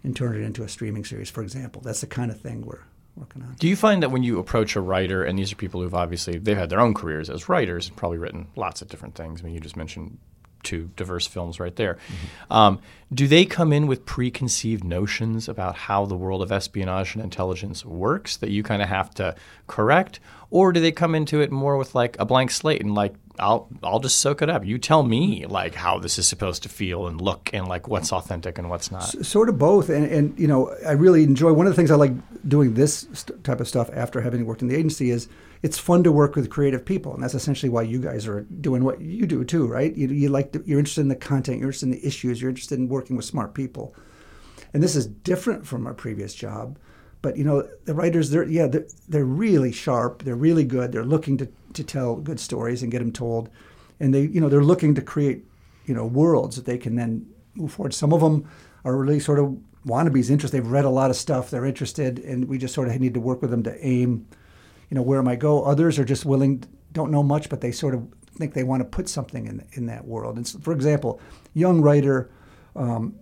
and turn it into a streaming series, for example. That's the kind of thing we're working on. Do you find that when you approach a writer, and these are people who've obviously they've had their own careers as writers and probably written lots of different things. I mean, you just mentioned two diverse films right there. Mm-hmm. Um, do they come in with preconceived notions about how the world of espionage and intelligence works that you kind of have to correct, or do they come into it more with like a blank slate and like I'll I'll just soak it up. You tell me like how this is supposed to feel and look and like what's authentic and what's not. S- sort of both, and and you know I really enjoy one of the things I like doing this st- type of stuff after having worked in the agency is it's fun to work with creative people, and that's essentially why you guys are doing what you do too, right? You, you like to, you're interested in the content, you're interested in the issues, you're interested in working with smart people, and this is different from our previous job. But you know, the writers, they're yeah, they're, they're really sharp, they're really good, they're looking to, to tell good stories and get them told, and they you know they're looking to create you know worlds that they can then move forward. Some of them are really sort of wannabes, interest. They've read a lot of stuff, they're interested, and we just sort of need to work with them to aim you know, where am I go. Others are just willing, don't know much, but they sort of think they want to put something in in that world. And so, for example, young writer, um,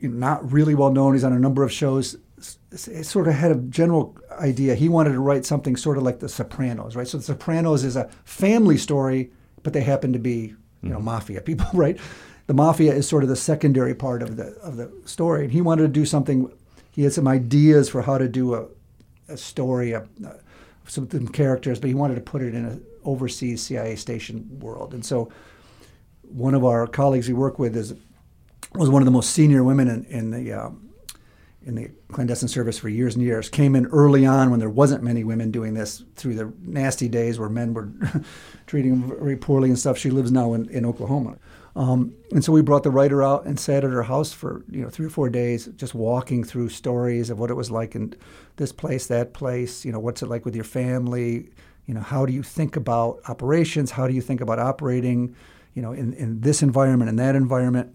not really well known. He's on a number of shows. Sort of had a general idea. He wanted to write something sort of like The Sopranos, right? So The Sopranos is a family story, but they happen to be, you know, mm-hmm. mafia people, *laughs* right? The mafia is sort of the secondary part of the of the story, and he wanted to do something. He had some ideas for how to do a, a story, a, a some, some characters, but he wanted to put it in an overseas CIA station world. And so one of our colleagues we work with is was one of the most senior women in, in the uh, in the clandestine service for years and years. Came in early on when there wasn't many women doing this through the nasty days where men were *laughs* treating them very poorly and stuff. She lives now in, in Oklahoma. Um, and so we brought the writer out and sat at her house for you know three or four days, just walking through stories of what it was like in this place, that place. You know, what's it like with your family? You know, how do you think about operations? How do you think about operating? You know, in, in this environment and that environment.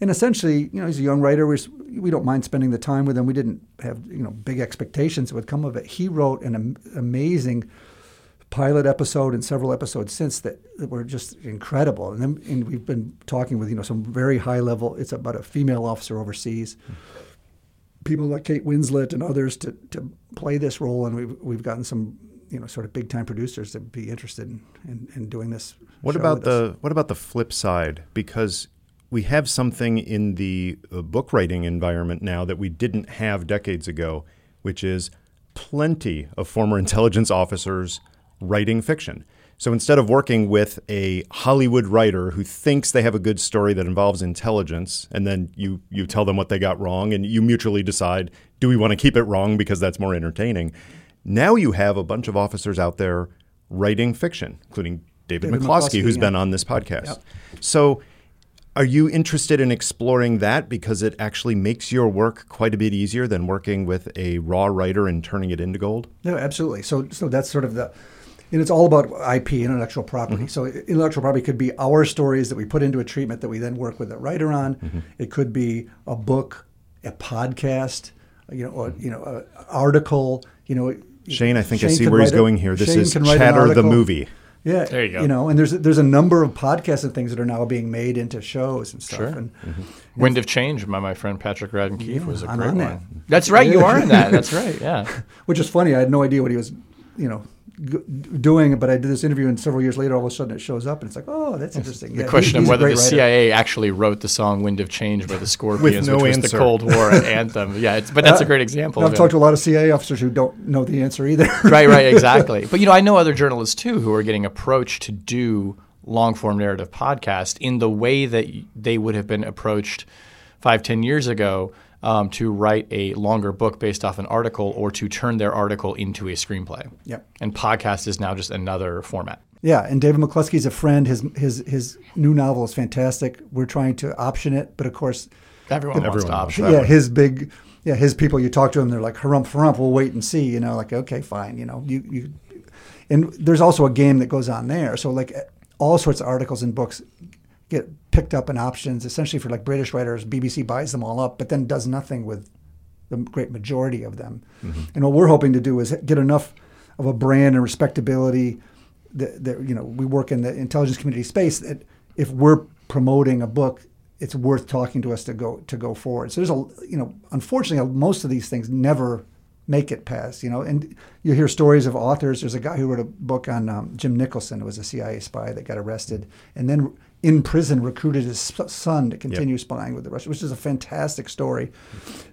And essentially, you know, he's a young writer. We we don't mind spending the time with him. We didn't have you know big expectations that would come of it. He wrote an am- amazing pilot episode and several episodes since that, that were just incredible. And then and we've been talking with you know some very high level. It's about a female officer overseas. People like Kate Winslet and others to, to play this role, and we've we've gotten some you know sort of big time producers to be interested in, in, in doing this. What about the us. what about the flip side? Because we have something in the uh, book writing environment now that we didn't have decades ago, which is plenty of former *laughs* intelligence officers writing fiction. So instead of working with a Hollywood writer who thinks they have a good story that involves intelligence, and then you you tell them what they got wrong, and you mutually decide, do we want to keep it wrong because that's more entertaining? Now you have a bunch of officers out there writing fiction, including David, David McCloskey, McCloskey, who's yeah. been on this podcast. Yep. So are you interested in exploring that because it actually makes your work quite a bit easier than working with a raw writer and turning it into gold? No, absolutely. So so that's sort of the and it's all about IP, intellectual property. Mm-hmm. So intellectual property could be our stories that we put into a treatment that we then work with a writer on. Mm-hmm. It could be a book, a podcast, you know, or, you know, an article. You know, Shane, I think Shane I see where he's going here. This Shane is Chatter the movie. Yeah, there you go. You know, and there's there's a number of podcasts and things that are now being made into shows and stuff. Sure. And, mm-hmm. Wind of Change by my friend Patrick Radden Keefe yeah, was a I'm great one. That. That's right, you are in that. That's right. Yeah. *laughs* Which is funny. I had no idea what he was, you know, doing it, but I did this interview, and several years later, all of a sudden it shows up, and it's like, oh, that's interesting. The yeah, question of whether the writer. CIA actually wrote the song "Wind of Change" by the *laughs* Scorpions, no which answer. was the Cold War *laughs* anthem. Yeah, but that's uh, a great example. I've talked to a lot of CIA officers who don't know the answer either. *laughs* right, right, exactly. But you know, I know other journalists too who are getting approached to do long form narrative podcast in the way that they would have been approached five, ten years ago um, to write a longer book based off an article or to turn their article into a screenplay. Yep. And podcast is now just another format. Yeah, and David McCloskey's a friend. His his his new novel is fantastic. We're trying to option it, but of course, everyone, wants to option. Yeah, his big, yeah, his people. You talk to them, they're like harump harump. We'll wait and see. You know, like okay, fine. You know, you you, and there's also a game that goes on there. So like all sorts of articles and books get picked up in options essentially for like British writers. BBC buys them all up, but then does nothing with the great majority of them. Mm-hmm. And what we're hoping to do is get enough of a brand and respectability that, that you know we work in the intelligence community space that if we're promoting a book it's worth talking to us to go to go forward. So there's a you know unfortunately most of these things never make it past you know and you hear stories of authors. There's a guy who wrote a book on um, Jim Nicholson, who was a CIA spy that got arrested and then in prison recruited his son to continue yep. spying with the Russians, which is a fantastic story.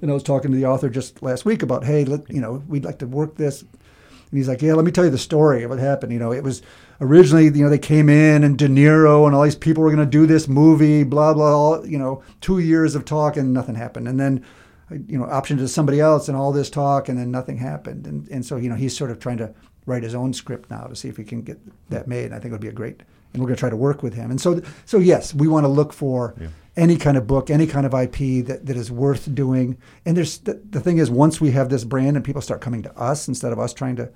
And I was talking to the author just last week about hey, let, you know we'd like to work this. And he's like, yeah, let me tell you the story of what happened. You know, it was originally, you know, they came in and De Niro and all these people were going to do this movie, blah, blah, all, you know, two years of talk and nothing happened. And then, uh, you know, optioned to somebody else and all this talk and then nothing happened. And, and so, you know, he's sort of trying to write his own script now to see if he can get that made. And I think it would be a great, and we're going to try to work with him. And so, so yes, we want to look for yeah. any kind of book, any kind of IP that, that is worth doing. And there's the, the thing is, once we have this brand and people start coming to us instead of us trying to,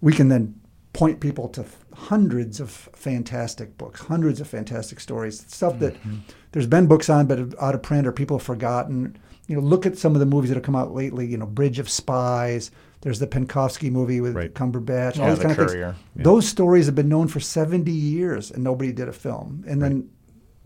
we can then point people to hundreds of fantastic books, hundreds of fantastic stories, stuff that mm-hmm. there's been books on but out of print or people have forgotten. You know, look at some of the movies that have come out lately. You know, Bridge of Spies. There's the Penkovsky movie with right. Cumberbatch. Yeah, all these kind of things. Yeah. Those stories have been known for 70 years, and nobody did a film. And then right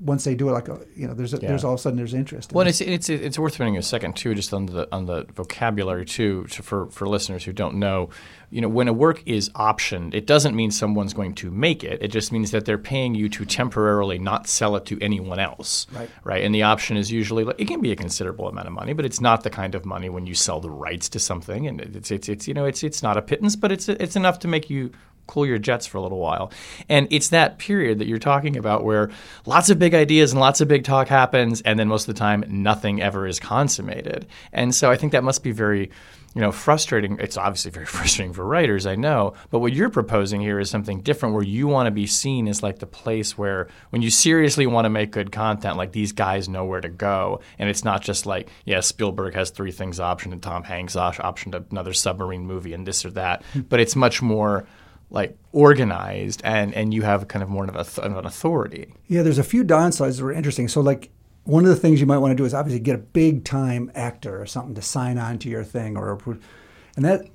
once they do it, like a, you know, there's a, yeah. there's all of a sudden there's interest. In well, it's it's it's worth spending a second too, just on the on the vocabulary too, to, for for listeners who don't know. You know, when a work is optioned, it doesn't mean someone's going to make it. It just means that they're paying you to temporarily not sell it to anyone else. Right. Right. And the option is usually it can be a considerable amount of money, but it's not the kind of money when you sell the rights to something, and it's it's, it's you know it's it's not a pittance, but it's it's enough to make you cool your jets for a little while. And it's that period that you're talking about where lots of big ideas and lots of big talk happens, and then most of the time nothing ever is consummated. And so I think that must be very you know, frustrating. It's obviously very *laughs* frustrating for writers, I know. But what you're proposing here is something different, where you want to be seen as like the place where, when you seriously want to make good content, like these guys know where to go, and it's not just like, yeah, Spielberg has three things optioned, and Tom Hanks optioned another submarine movie, and this or that. Hmm. but it's much more like organized and and you have kind of more of, a, of an authority. Yeah, there's a few downsides that are interesting. So like one of the things you might want to do is obviously get a big time actor or something to sign on to your thing or and that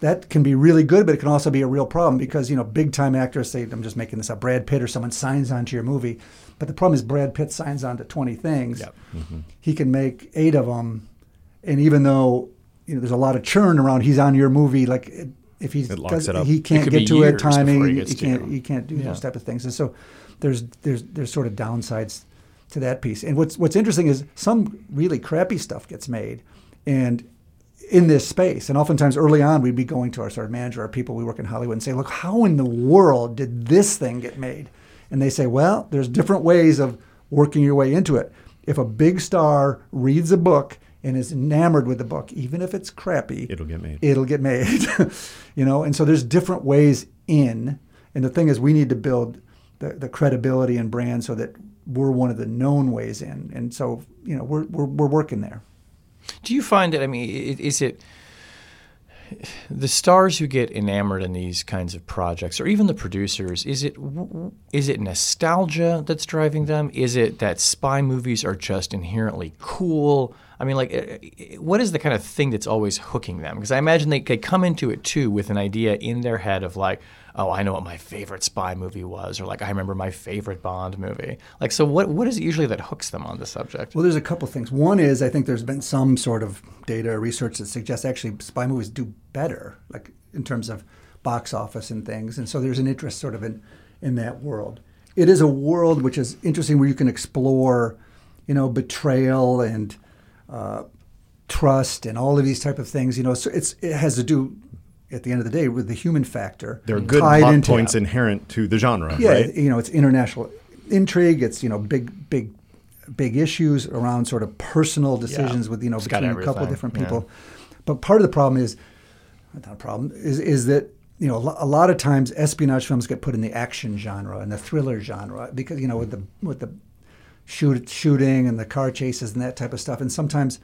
that can be really good, but it can also be a real problem because you know big time actors say I'm just making this up. Brad Pitt or someone signs on to your movie, but the problem is Brad Pitt signs on to 20 things. Yep. Mm-hmm. He can make eight of them, and even though you know there's a lot of churn around, he's on your movie. Like it, if he's he can't it get to it timing he, he can't he can't do yeah. those type of things. And so there's there's there's sort of downsides to that piece. And what's what's interesting is some really crappy stuff gets made and in this space. And oftentimes early on we'd be going to our sort of manager our people we work in hollywood and say look how in the world did this thing get made? And they say well there's different ways of working your way into it. If a big star reads a book and is enamored with the book, even if it's crappy, it'll get made. It'll get made. *laughs* you know, and so there's different ways in. And the thing is, we need to build the, the credibility and brand so that we're one of the known ways in. And so, you know, we're, we're, we're working there. Do you find that, I mean, is it the stars who get enamored in these kinds of projects, or even the producers, is it is it nostalgia that's driving them? Is it that spy movies are just inherently cool? I mean, like, eh, what is the kind of thing that's always hooking them? Because I imagine they, they come into it too with an idea in their head of like, oh, I know what my favorite spy movie was, or like I remember my favorite Bond movie. Like, so what what is it usually that hooks them on the subject? Well, there's a couple things. One is I think there's been some sort of data or research that suggests actually spy movies do better, like in terms of box office and things, and so there's an interest sort of in in that world. It is a world which is interesting where you can explore, you know, betrayal and uh, trust and all of these type of things. You know, so it's it has to do at the end of the day with the human factor. There are good plot into, points inherent to the genre. Yeah, right? you know, it's international intrigue. It's you know big big big issues around sort of personal decisions yeah. with you know it's between a couple of different people. Yeah. But part of the problem is not a problem is is that you know a lot of times espionage films get put in the action genre and the thriller genre because you know with the with the shoot, shooting and the car chases and that type of stuff. And sometimes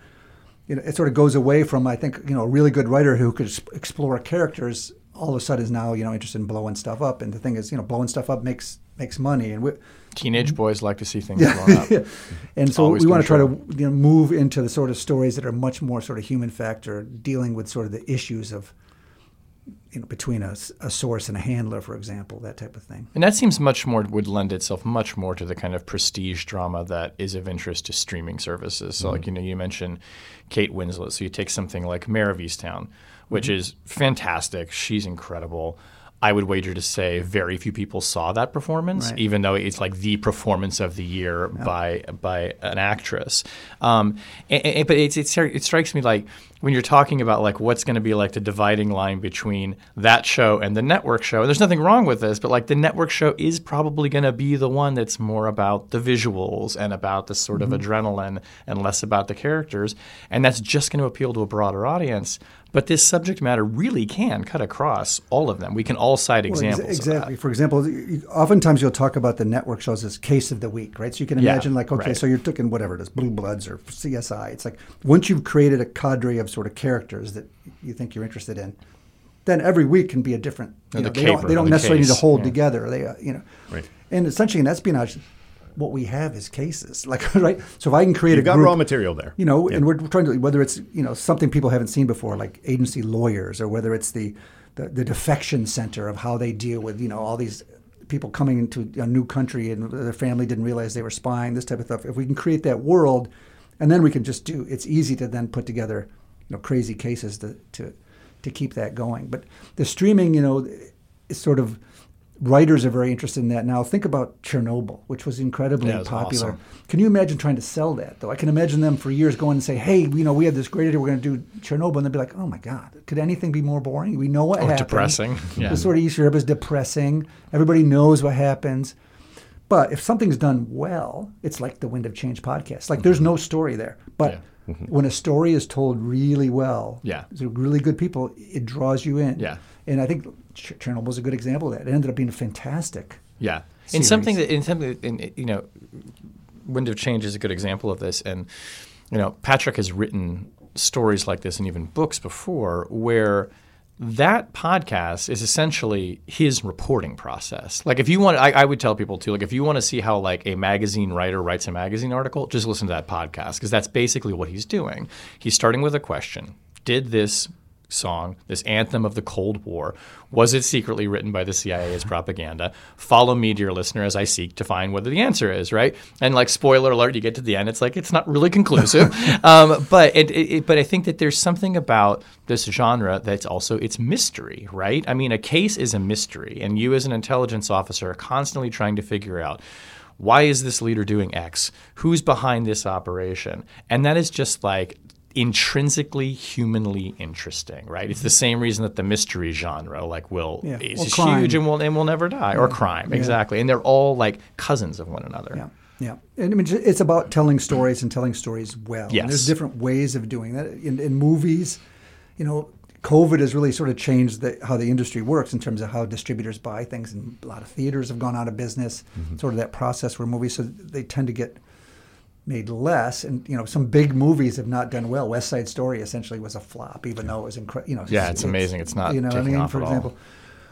you know, it sort of goes away from, I think, you know, a really good writer who could explore characters all of a sudden is now you know interested in blowing stuff up. And the thing is, you know, blowing stuff up makes makes money, and we, teenage boys like to see things blown up. *laughs* and so Always we want to try to you know, move into the sort of stories that are much more sort of human factor, dealing with sort of the issues of you know between a, a source and a handler, for example, that type of thing. And that seems much more would lend itself much more to the kind of prestige drama that is of interest to streaming services. So, like mm-hmm. you know, you mentioned Kate Winslet. So you take something like Mare of Easttown, which mm-hmm. is fantastic. She's incredible. I would wager to say very few people saw that performance, Right. even though it's like the performance of the year by by an actress. Um, and- and- but it's, it's, it strikes me like when you're talking about like what's going to be like the dividing line between that show and the network show. And there's nothing wrong with this, but like the network show is probably going to be the one that's more about the visuals and about the sort of adrenaline and less about the characters, and that's just going to appeal to a broader audience. But this subject matter really can cut across all of them. We can all cite Well, ex- examples. of that. exactly. For example, oftentimes you'll talk about the network shows as case of the week, right? So you can Yeah, imagine, like, okay, right. so you're taking whatever it is, Blue Bloods or CSI. It's like once you've created a cadre of sort of characters that you think you're interested in, then every week can be a different. You the know, they don't, caper they don't the necessarily need to hold yeah. together. They, uh, you know, Right. and essentially in espionage, what we have is cases, *laughs* like right. So if I can create You've a got group, raw material there. you know, Yeah. and we're trying to whether it's you know something people haven't seen before, like agency lawyers, or whether it's the the, the defection center of how they deal with you know all these people coming into a new country and their family didn't realize they were spying, this type of stuff. If we can create that world, and then we can just do, it's easy to then put together you know crazy cases to to to keep that going. But the streaming, you know, is sort of writers are very interested in that now. Think about Chernobyl, which was incredibly Yeah, was popular. awesome. Can you imagine trying to sell that though? I can imagine them for years going and say, "Hey, you know, we have this great idea. We're going to do Chernobyl," and they'd be like, "Oh my God, could anything be more boring? We know what Or happened. depressing. Yeah. The sort of East Europe is depressing. Everybody knows what happens." But if something's done well, it's like the Wind of Change podcast. Like there's mm-hmm. no story there, but Yeah. Mm-hmm. when a story is told really well, Yeah. to really good people, it draws you in. Yeah. And I think Ch- Chernobyl's a good example of that. It ended up being fantastic. Yeah, and something that, in something, that, in, you know, Wind of Change is a good example of this. And you know, Patrick has written stories like this and even books before, where that podcast is essentially his reporting process. Like, if you want, I, I would tell people too, like, if you want to see how like a magazine writer writes a magazine article, just listen to that podcast because that's basically what he's doing. He's starting with a question: Did this song, this anthem of the Cold War, was it secretly written by the CIA as propaganda? Follow me, dear listener, as I seek to find whether the answer is right. And like spoiler alert, you get to the end, it's like it's not really conclusive. *laughs* um, but it, it, but I think that there's something about this genre that's also it's mystery, right? I mean, a case is a mystery, and you as an intelligence officer are constantly trying to figure out. Why is this leader doing X? Who's behind this operation? And that is just like intrinsically humanly interesting, right? It's the mm-hmm. same reason that the mystery genre like will Yeah. is huge and will and will never die, or crime exactly, and they're all like cousins of one another. Yeah, yeah. And I mean, it's about telling stories and telling stories well. And there's different ways of doing that. In, in movies, you know, COVID has really sort of changed the, how the industry works in terms of how distributors buy things, and a lot of theaters have gone out of business. Mm-hmm. Sort of that process where movies, so they tend to get made less, and you know, some big movies have not done well. West Side Story essentially was a flop, even though it was incredible. You know, Yeah, it's amazing it's not You know, what I mean, for example.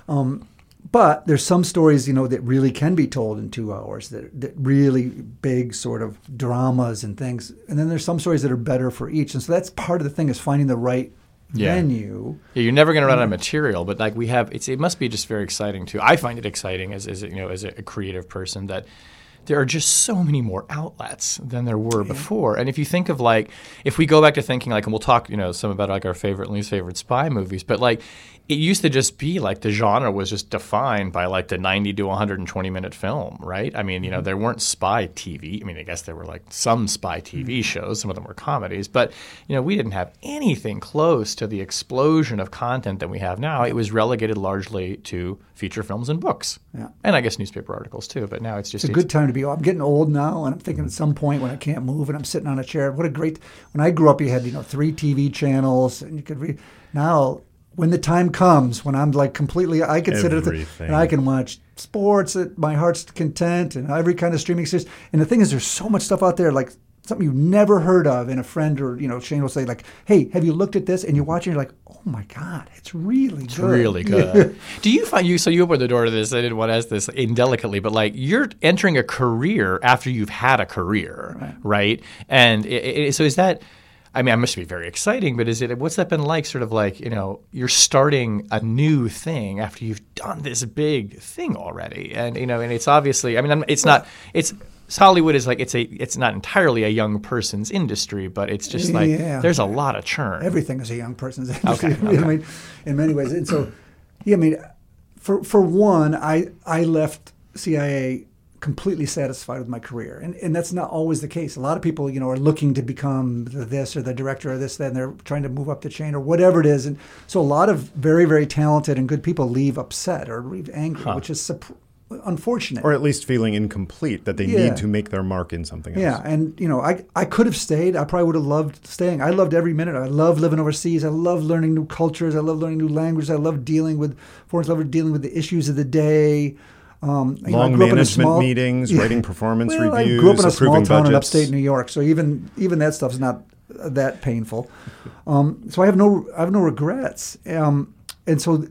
Um, but there's some stories, you know, that really can be told in two hours. That that really big sort of dramas and things. And then there's some stories that are better for each. And so that's part of the thing is finding the right Yeah. venue. Yeah, you're never going to run out of material, but like we have, it's, it must be just very exciting too. I find it exciting as, as you know, as a creative person that there are just so many more outlets than there were before. And if you think of like, if we go back to thinking like, and we'll talk, you know, some about like our favorite and least favorite spy movies, but like it used to just be like the genre was just defined by like the 90 to 120 minute film, right? I mean, you know, mm-hmm. there weren't spy TV. I mean, I guess there were like some spy TV mm-hmm. shows, some of them were comedies, but you know, we didn't have anything close to the explosion of content that we have now. It was relegated largely to feature films and books. Yeah. And I guess newspaper articles too, but now it's just It's a good time to be. Oh, I'm getting old now, and I'm thinking at some point when I can't move and I'm sitting on a chair. What a great! When I grew up, you had you know three TV channels, and you could read. Now, when the time comes, when I'm like completely, I can sit at the, and I can watch sports at my heart's content and every kind of streaming series. And the thing is, there's so much stuff out there. Like something you've never heard of, and a friend or you know Shane will say like, "Hey, have you looked at this?" And you watch it, and you're like, "Oh my God, it's really It's good." really *laughs* good. Do you find you so you opened the door to this? I didn't want to ask this indelicately, but like you're entering a career after you've had a career, right? And i i so is that? I mean, it must be very exciting, but is it? What's that been like? Sort of like you know, you're starting a new thing after you've done this big thing already, and you know, and it's obviously. I mean, it's not. It's Hollywood is like it's a. It's not entirely a young person's industry, but it's just like Yeah. there's a lot of churn. everything is a young person's industry. *laughs* Okay, I mean, in many ways. And so, yeah, I mean, for for one, I I left CIA completely satisfied with my career, and and that's not always the case. A lot of people, you know, are looking to become the this or the director of this, then they're trying to move up the chain or whatever it is, and so a lot of very very talented and good people leave upset or leave angry, which is sup- unfortunate. Or at least feeling incomplete that they Yeah. need to make their mark in something else. Yeah, and you know, I I could have stayed. I probably would have loved staying. I loved every minute. I love living overseas. I love learning new cultures. I love learning new languages. I love dealing with foreign I love dealing with the issues of the day. Um, you know, Long in a management small- meetings, *laughs* writing performance well, reviews, I grew up in a small town in budgets. upstate New York, so even even that stuff's not that painful. Um, so I have no I have no regrets. Um, and so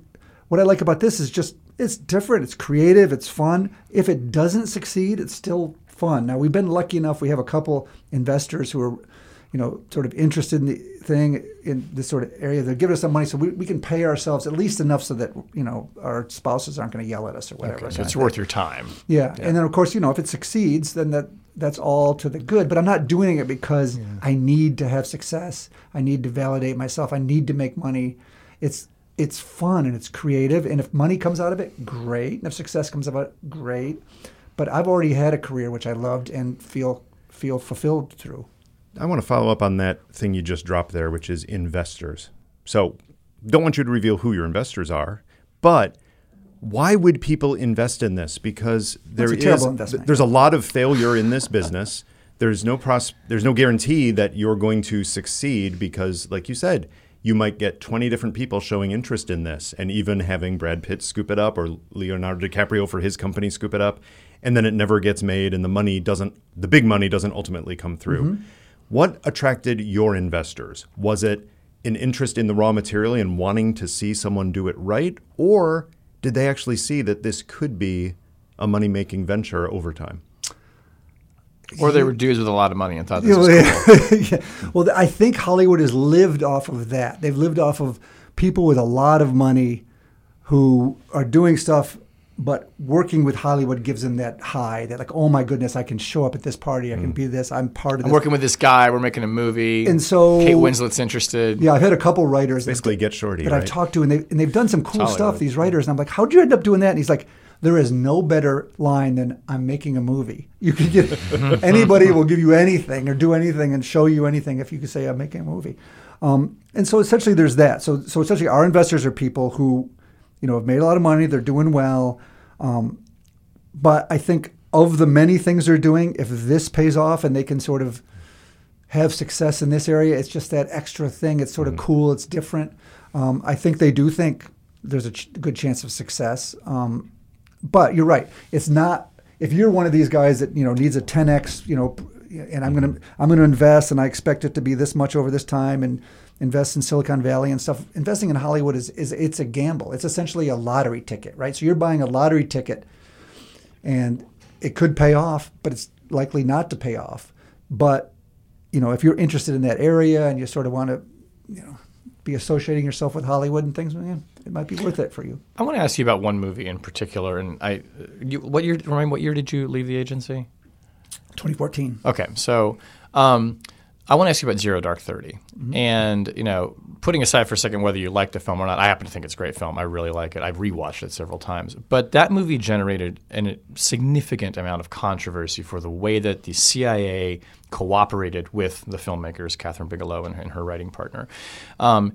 what I like about this is just it's different. It's creative. It's fun. If it doesn't succeed, it's still fun. Now we've been lucky enough. We have a couple investors who are, you know, sort of interested in the thing in this sort of area. They're giving us some money, so we, we can pay ourselves at least enough so that you know our spouses aren't going to yell at us or whatever. so it's worth your time. Yeah. and then of course, you know, if it succeeds, then that that's all to the good. But I'm not doing it because I need to have success. I need to validate myself. I need to make money. It's it's fun and it's creative, and if money comes out of it, great. And if success comes out of it, great. But I've already had a career which I loved and feel feel fulfilled through. I want to follow up on that thing you just dropped there, which is investors. So, don't want you to reveal who your investors are, but why would people invest in this? Because there is there's a lot of failure in this business. There's no pros, there's no guarantee that you're going to succeed because, like you said, you might get 20 different people showing interest in this, and even having Brad Pitt scoop it up or Leonardo DiCaprio for his company scoop it up, and then it never gets made, and the money doesn't, the big money doesn't ultimately come through. Mm-hmm. What attracted your investors? Was it an interest in the raw material and wanting to see someone do it right, or did they actually see that this could be a money making venture over time? Or they were dudes with a lot of money and thought this You was know, cool. *laughs* yeah. Well, I think Hollywood has lived off of that. They've lived off of people with a lot of money who are doing stuff, but working with Hollywood gives them that high. That like, oh my goodness, I can show up at this party. I can mm. be this. I'm part of I'm this. working with this guy. We're making a movie. And so- Kate Winslet's interested. yeah, I've had a couple writers that- Basically, get shorty. that right? I've talked to, and they and they've done some cool Hollywood, stuff. These writers, and I'm like, how'd you end up doing that? And he's like, there is no better line than I'm making a movie. You can get *laughs* anybody will give you anything or do anything and show you anything if you could say I'm making a movie. Um, and so essentially, there's that. So so essentially, our investors are people who, you know, have made a lot of money. They're doing well. Um, but I think of the many things they're doing, if this pays off and they can sort of have success in this area, it's just that extra thing. It's sort of cool. It's different. Um, I think they do think there's a ch- good chance of success. Um, but you're right. It's not. If you're one of these guys that you know needs a 10x, you know, and I'm gonna I'm gonna invest, and I expect it to be this much over this time, and invest in Silicon Valley and stuff. Investing in Hollywood is is it's a gamble. It's essentially a lottery ticket, right? So you're buying a lottery ticket and it could pay off, but it's likely not to pay off. But you know, if you're interested in that area and you sort of want to, you know, be associating yourself with Hollywood and things, yeah, it might be worth it for you. I want to ask you about one movie in particular. And I, you, what year? Remind what year did you leave the agency? 2014. Okay, so um, I want to ask you about Zero Dark 30. Mm-hmm. And, you know, putting aside for a second whether you like the film or not, I happen to think it's a great film. I really like it. I've rewatched it several times. But that movie generated a significant amount of controversy for the way that the CIA cooperated with the filmmakers, Kathryn Bigelow and, and her writing partner. Um,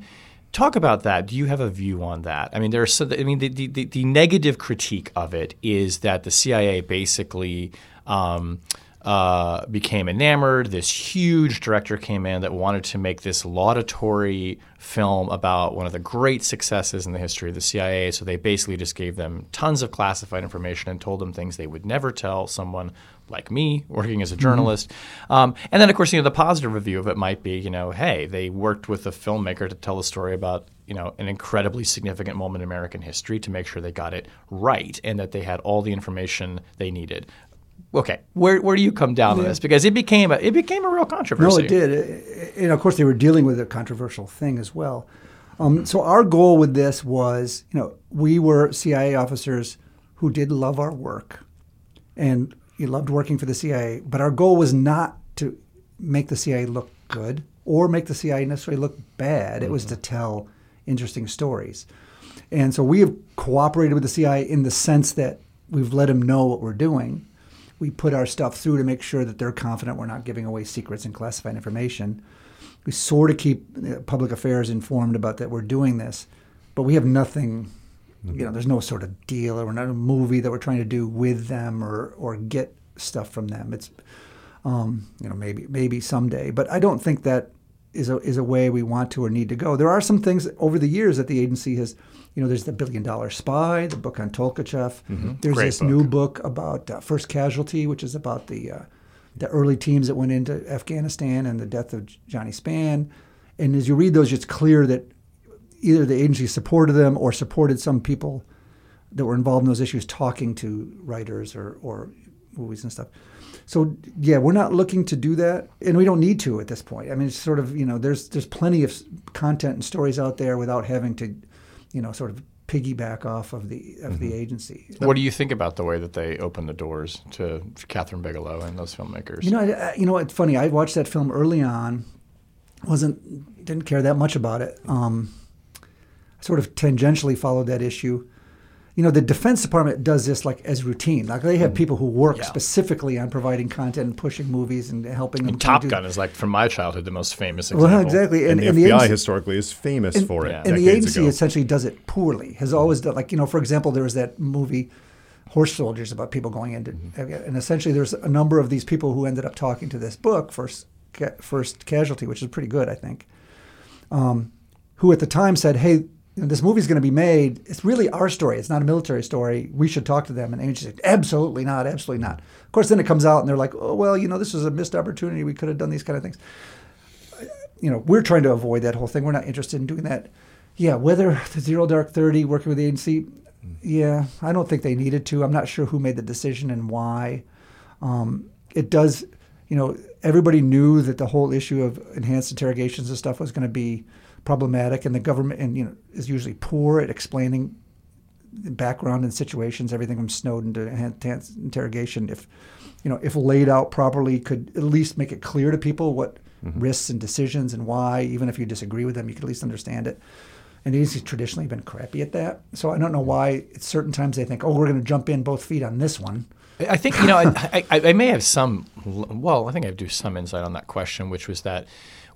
talk about that. Do you have a view on that? I mean, there's so I mean, the, the, the negative critique of it is that the CIA basically um, uh, became enamored. This huge director came in that wanted to make this laudatory film about one of the great successes in the history of the CIA. So they basically just gave them tons of classified information and told them things they would never tell someone like me working as a journalist. Mm-hmm. Um, and then, of course, you know, the positive review of it might be, you know, hey, they worked with a filmmaker to tell a story about, you know, an incredibly significant moment in American history to make sure they got it right and that they had all the information they needed okay, where, where do you come down yeah. on this? Because it became a, it became a real controversy. No, it did. And of course, they were dealing with a controversial thing as well. Um, so our goal with this was, you know, we were CIA officers who did love our work, and you loved working for the CIA. But our goal was not to make the CIA look good or make the CIA necessarily look bad. Mm-hmm. It was mm-hmm. to tell interesting stories. And so we have cooperated with the CIA in the sense that we've let them know what we're doing we put our stuff through to make sure that they're confident we're not giving away secrets and classified information. We sort of keep uh, public affairs informed about that we're doing this, but we have nothing. You know, there's no sort of deal or not a movie that we're trying to do with them or or get stuff from them. It's, um, you know, maybe maybe someday, but I don't think that is a is a way we want to or need to go. There are some things over the years that the agency has you know, there's the Billion Dollar Spy, the book on Tolkachev. Mm-hmm. There's Great this book. new book about uh, First Casualty, which is about the uh, the early teams that went into Afghanistan and the death of Johnny Spann. And as you read those, it's clear that either the agency supported them or supported some people that were involved in those issues talking to writers or, or movies and stuff. So yeah, we're not looking to do that, and we don't need to at this point. I mean, it's sort of you know, there's there's plenty of content and stories out there without having to you know, sort of piggyback off of the of mm-hmm. the agency. What do you think about the way that they open the doors to Kathryn Bigelow and those filmmakers? You know, I, you know, it's funny. I watched that film early on, wasn't didn't care that much about it. Um, sort of tangentially followed that issue you know, the Defense Department does this like as routine. Like they have mm. people who work yeah. specifically on providing content and pushing movies and helping them. And Top Gun is like from my childhood the most famous *laughs* example. Well, exactly. And, and, and the, FBI historically is famous and, for it. Yeah. And the agency ago. essentially does it poorly. Has always done like you know, for example, there was that movie. Horse Soldiers about people going into, mm-hmm. and essentially there's a number of these people who ended up talking to this book, First, First Casualty, which is pretty good, I think, um, who at the time said, hey, you know, this movie's going to be made. It's really our story. It's not a military story. We should talk to them. And Amy said, absolutely not, absolutely not. Of course, then it comes out and they're like, oh, well, you know, this was a missed opportunity. We could have done these kind of things. You know, we're trying to avoid that whole thing. We're not interested in doing that. Yeah, whether *laughs* the Zero Dark 30 working with the agency, yeah, I don't think they needed to. I'm not sure who made the decision and why. Um, it does, you know, everybody knew that the whole issue of enhanced interrogations and stuff was going to be – problematic, and the government and you know is usually poor at explaining background and situations, everything from Snowden to interrogation. If you know, if laid out properly, could at least make it clear to people what mm-hmm. risks and decisions and why. Even if you disagree with them, you could at least understand it. And he's traditionally been crappy at that. So I don't know why. At certain times they think, oh, we're going to jump in both feet on this one. I think you know I, I, I may have some. Well, I think I do some insight on that question, which was that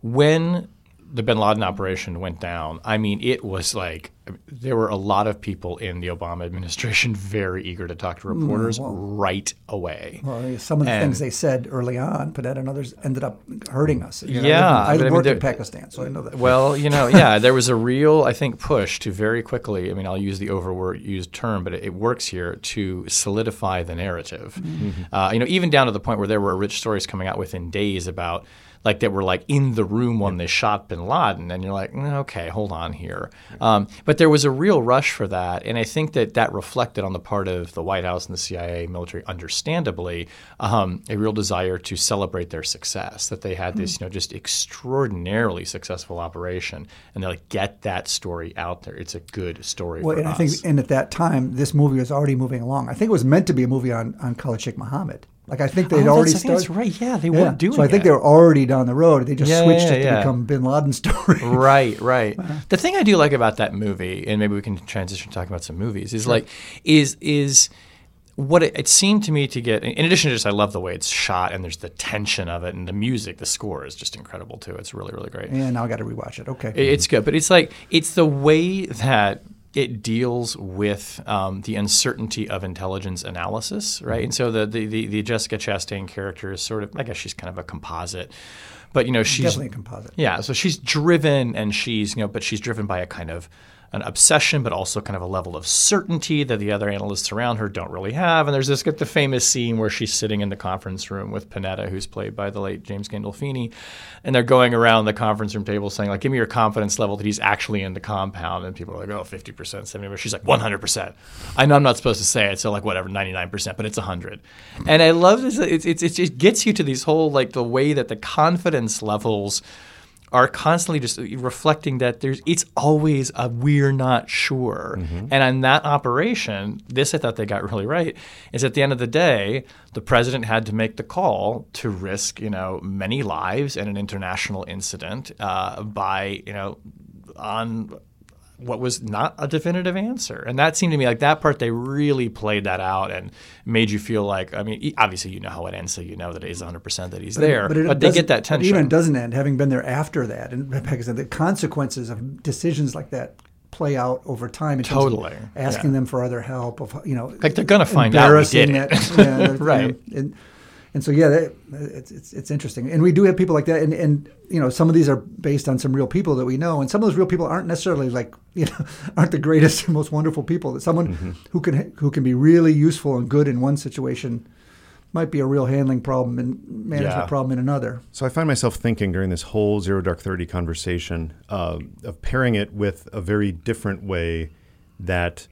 when the bin Laden operation went down, I mean, it was like there were a lot of people in the Obama administration *laughs* very eager to talk to mm, reporters mm, well, right away. Well, some of the and, things they said early on, but and others ended up hurting us. You know, yeah, I, I worked I mean, in Pakistan, so I know that. Well, you know, *laughs* yeah, there was a real, I think, push to very quickly. I mean, I'll use the overused term, but it, it works here to solidify the narrative. Mm-hmm. Uh, you know, even down to the point where there were rich stories coming out within days about like that were like in the room when they shot bin Laden, and you're like, mm, okay, hold on here. Um, but there was a real rush for that, and I think that that reflected on the part of the White House and the CIA military, understandably, um, a real desire to celebrate their success. That they had this, hmm. you know, just extraordinarily successful operation, and they're like, get that story out there. It's a good story. Well, and us. I think, and at that time, this movie was already moving along. I think it was meant to be a movie on on Khalid Sheikh Mohammed. Like I think oh, they'd oh, already started. That's right. Yeah, they yeah. weren't doing. So I think it. they were already down the road. They just yeah, switched yeah, it to become Bin Laden story. *laughs* right, right. The thing I do like about that movie, and maybe we can transition to talking about some movies, is sure. like is is what it, it, seemed to me to get in addition to just I love the way it's shot and there's the tension of it and the music, the score is just incredible too. It's really really great. Yeah, now I got to rewatch it. Okay, it, it's good, but it's like it's the way that it deals with um, the uncertainty of intelligence analysis, right? And so the, the, the, the Jessica Chastain character is sort of, I guess she's kind of a composite. But you know she's Definitely a composite. yeah, so she's driven and she's, you know, but she's driven by a kind of an obsession, but also kind of a level of certainty that the other analysts around her don't really have. And there's this the famous scene where she's sitting in the conference room with Panetta, who's played by the late James Gandolfini, and they're going around the conference room table saying, like, give me your confidence level that he's actually in the compound. And people are like, oh, 50%, 70%. She's like, 100%. I know I'm not supposed to say it, so like, whatever, 99%, but it's 100. And I love this. It's, it's, it's, it gets you to these whole, like, the way that the confidence levels are constantly just reflecting that there's it's always a we're not sure. And on that operation, this I thought they got really right, is at the end of the day, the president had to make the call to risk, you know, many lives and an international incident uh, by, you know, on what was not a definitive answer. And that seemed to me like that part they really played that out and made you feel like I mean obviously you know how it ends so you know that it is 100% that he's there but, it they doesn't- get that but tension. even doesn't end, having been there after that, and said, the consequences of decisions like that play out over time. Totally, asking yeah. them for other help of you know, Like, they're gonna find out we did embarrassing it. that, yeah, *laughs* Right. you know, and, and so yeah, that, it's, it's it's interesting, and we do have people like that, and and you know some of these are based on some real people that we know, and some of those real people aren't necessarily like *laughs* you know aren't the greatest, and most wonderful people. That someone Mm-hmm. who can who can be really useful and good in one situation might be a real handling problem and management Yeah. problem in another. So I find myself thinking during this whole Zero Dark Thirty conversation uh, of pairing it with a very different way that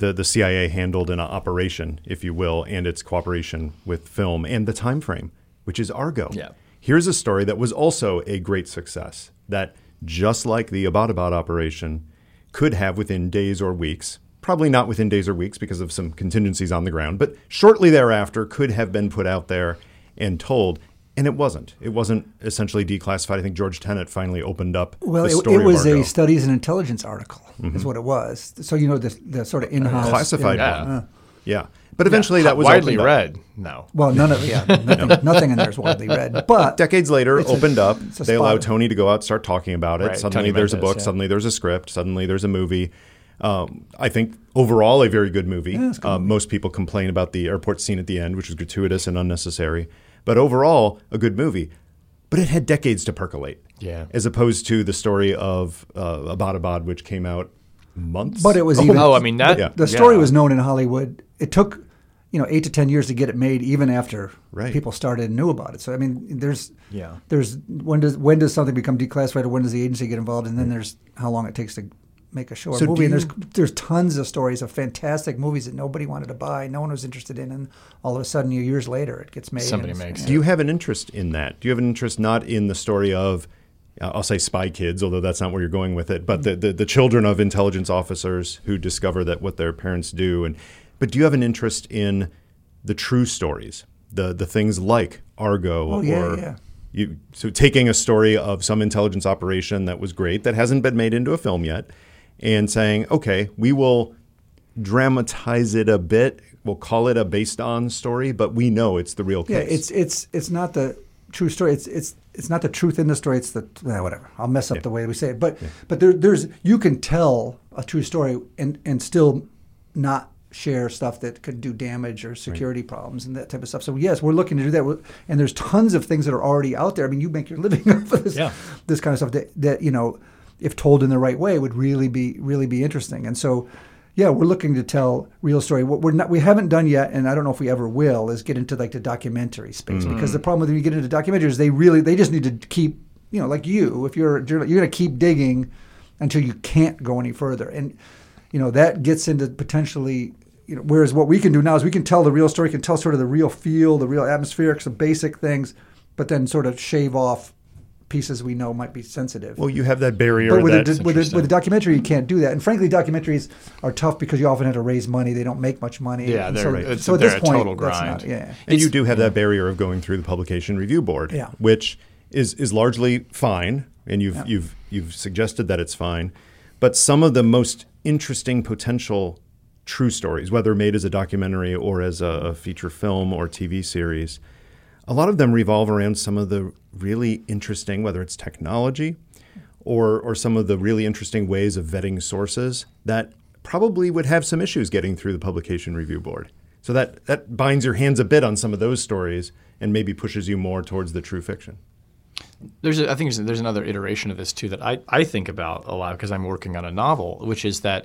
the, the CIA handled an operation, if you will, and its cooperation with film and the time frame, which is Argo. Yeah. Here's a story that was also a great success that, just like the Abbottabad operation, could have within days or weeks, probably not within days or weeks because of some contingencies on the ground, but shortly thereafter could have been put out there and told. And it wasn't. It wasn't essentially declassified. I think George Tenet finally opened up Well, the it, story it was of Argo. A studies and intelligence article, is what it was. So you know the the sort of in-house classified Yeah. one. yeah. But eventually that was widely opened up. read. No. Well, none of yeah, *laughs* nothing, nothing in there is widely read. But Decades later, It's a- opened up. it's They allow. Tony to go out, and start talking about it. Right, Suddenly, Tony there's a book. yeah. Suddenly, there's a script. Suddenly, there's a movie. Um, I think overall a very good movie. it's a Uh, most people complain about the airport scene at the end, which was gratuitous and unnecessary. But overall, a good movie. But it had decades to percolate. Yeah. As opposed to the story of uh, Abbottabad, which came out months. but it was even Oh, I mean that. Yeah. the story yeah. was known in Hollywood. It took you know eight to ten years to get it made, even after Right. people started and knew about it. So I mean, there's Yeah. there's when does when does something become declassified, or when does the agency get involved, and then there's how long it takes to make a show or So movie. do And there's there's tons of stories of fantastic movies that nobody wanted to buy, no one was interested in, and all of a sudden, years later, it gets made. Somebody makes yeah. Do you have an interest in that? Do you have an interest not in the story of, I'll say spy kids, although that's not where you're going with it, but the, the, the children of intelligence officers who discover that what their parents do, and but do you have an interest in the true stories, the the things like Argo Oh, yeah, or yeah. you? So taking a story of some intelligence operation that was great that hasn't been made into a film yet, and saying, okay, we will dramatize it a bit. We'll call it a based on story, but we know it's the real Yeah, case. it's it's it's not the true story. It's it's it's not the truth in the story. It's the well, whatever. I'll mess up the way we say it, but but there, there's you can tell a true story and and still not share stuff that could do damage or security problems and that type of stuff. So yes, we're looking to do that. We're- And there's tons of things that are already out there. I mean, you make your living *laughs* off of this Yeah. this kind of stuff that that you know, if told in the right way, would really be really be interesting. And so. Yeah, we're looking to tell real story. What we're not, we haven't done yet, and I don't know if we ever will, is get into like the documentary space. Mm-hmm. Because the problem with when you get into documentaries, they really they just need to keep, you know, like you, if you're a you're going to keep digging until you can't go any further, and you know that gets into potentially, you know, whereas what we can do now is we can tell the real story, can tell sort of the real feel, the real atmospheric, some basic things, but then sort of shave off pieces we know might be sensitive. Well, you have that barrier. But with that, a, with, a, with a documentary, you can't do that. And frankly, documentaries are tough because you often have to raise money. They don't make much money. Yeah, And they're- so, it's- so at they're this a point, total grind. not- yeah. and you do have that barrier of going through the publication review board, Yeah. which is is largely fine, and you've you've you've suggested that it's fine, but some of the most interesting potential true stories, whether made as a documentary or as a, a feature film or TV series, a lot of them revolve around some of the really interesting, whether it's technology or or some of the really interesting ways of vetting sources that probably would have some issues getting through the publication review board. So that that binds your hands a bit on some of those stories and maybe pushes you more towards the true fiction. There's, a, I think there's, there's another iteration of this too that I, I think about a lot because I'm working on a novel, which is that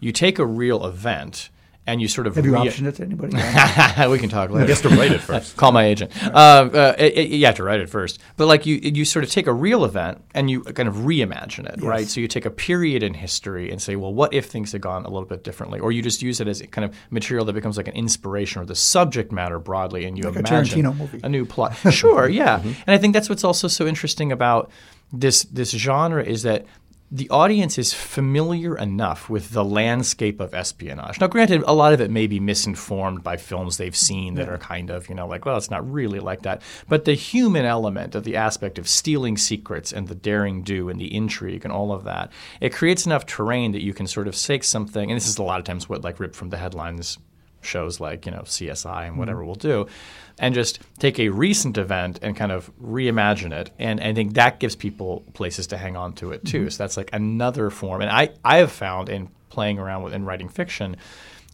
you take a real event and you sort of Have you re- optioned it to anybody? *laughs* we can talk later. Has to write it first. *laughs* Call my agent. Uh, uh, it- it- you have to write it first, but like you, you sort of take a real event and you kind of reimagine it, right? So you take a period in history and say, well, what if things had gone a little bit differently? Or you just use it as kind of material that becomes like an inspiration or the subject matter broadly, and you Like a imagine movie. a new plot. Sure, *laughs* yeah, and I think that's what's also so interesting about this this genre is that the audience is familiar enough with the landscape of espionage. Now, granted, a lot of it may be misinformed by films they've seen that are kind of, you know, like, well, it's not really like that. But the human element of the aspect of stealing secrets and the daring do and the intrigue and all of that, it creates enough terrain that you can sort of take something, and this is a lot of times what like ripped from the headlines shows like you know CSI and mm-hmm. whatever we'll do, and just take a recent event and kind of reimagine it. And I think that gives people places to hang on to it too. Mm-hmm. So that's like another form. And I I have found in playing around with and writing fiction.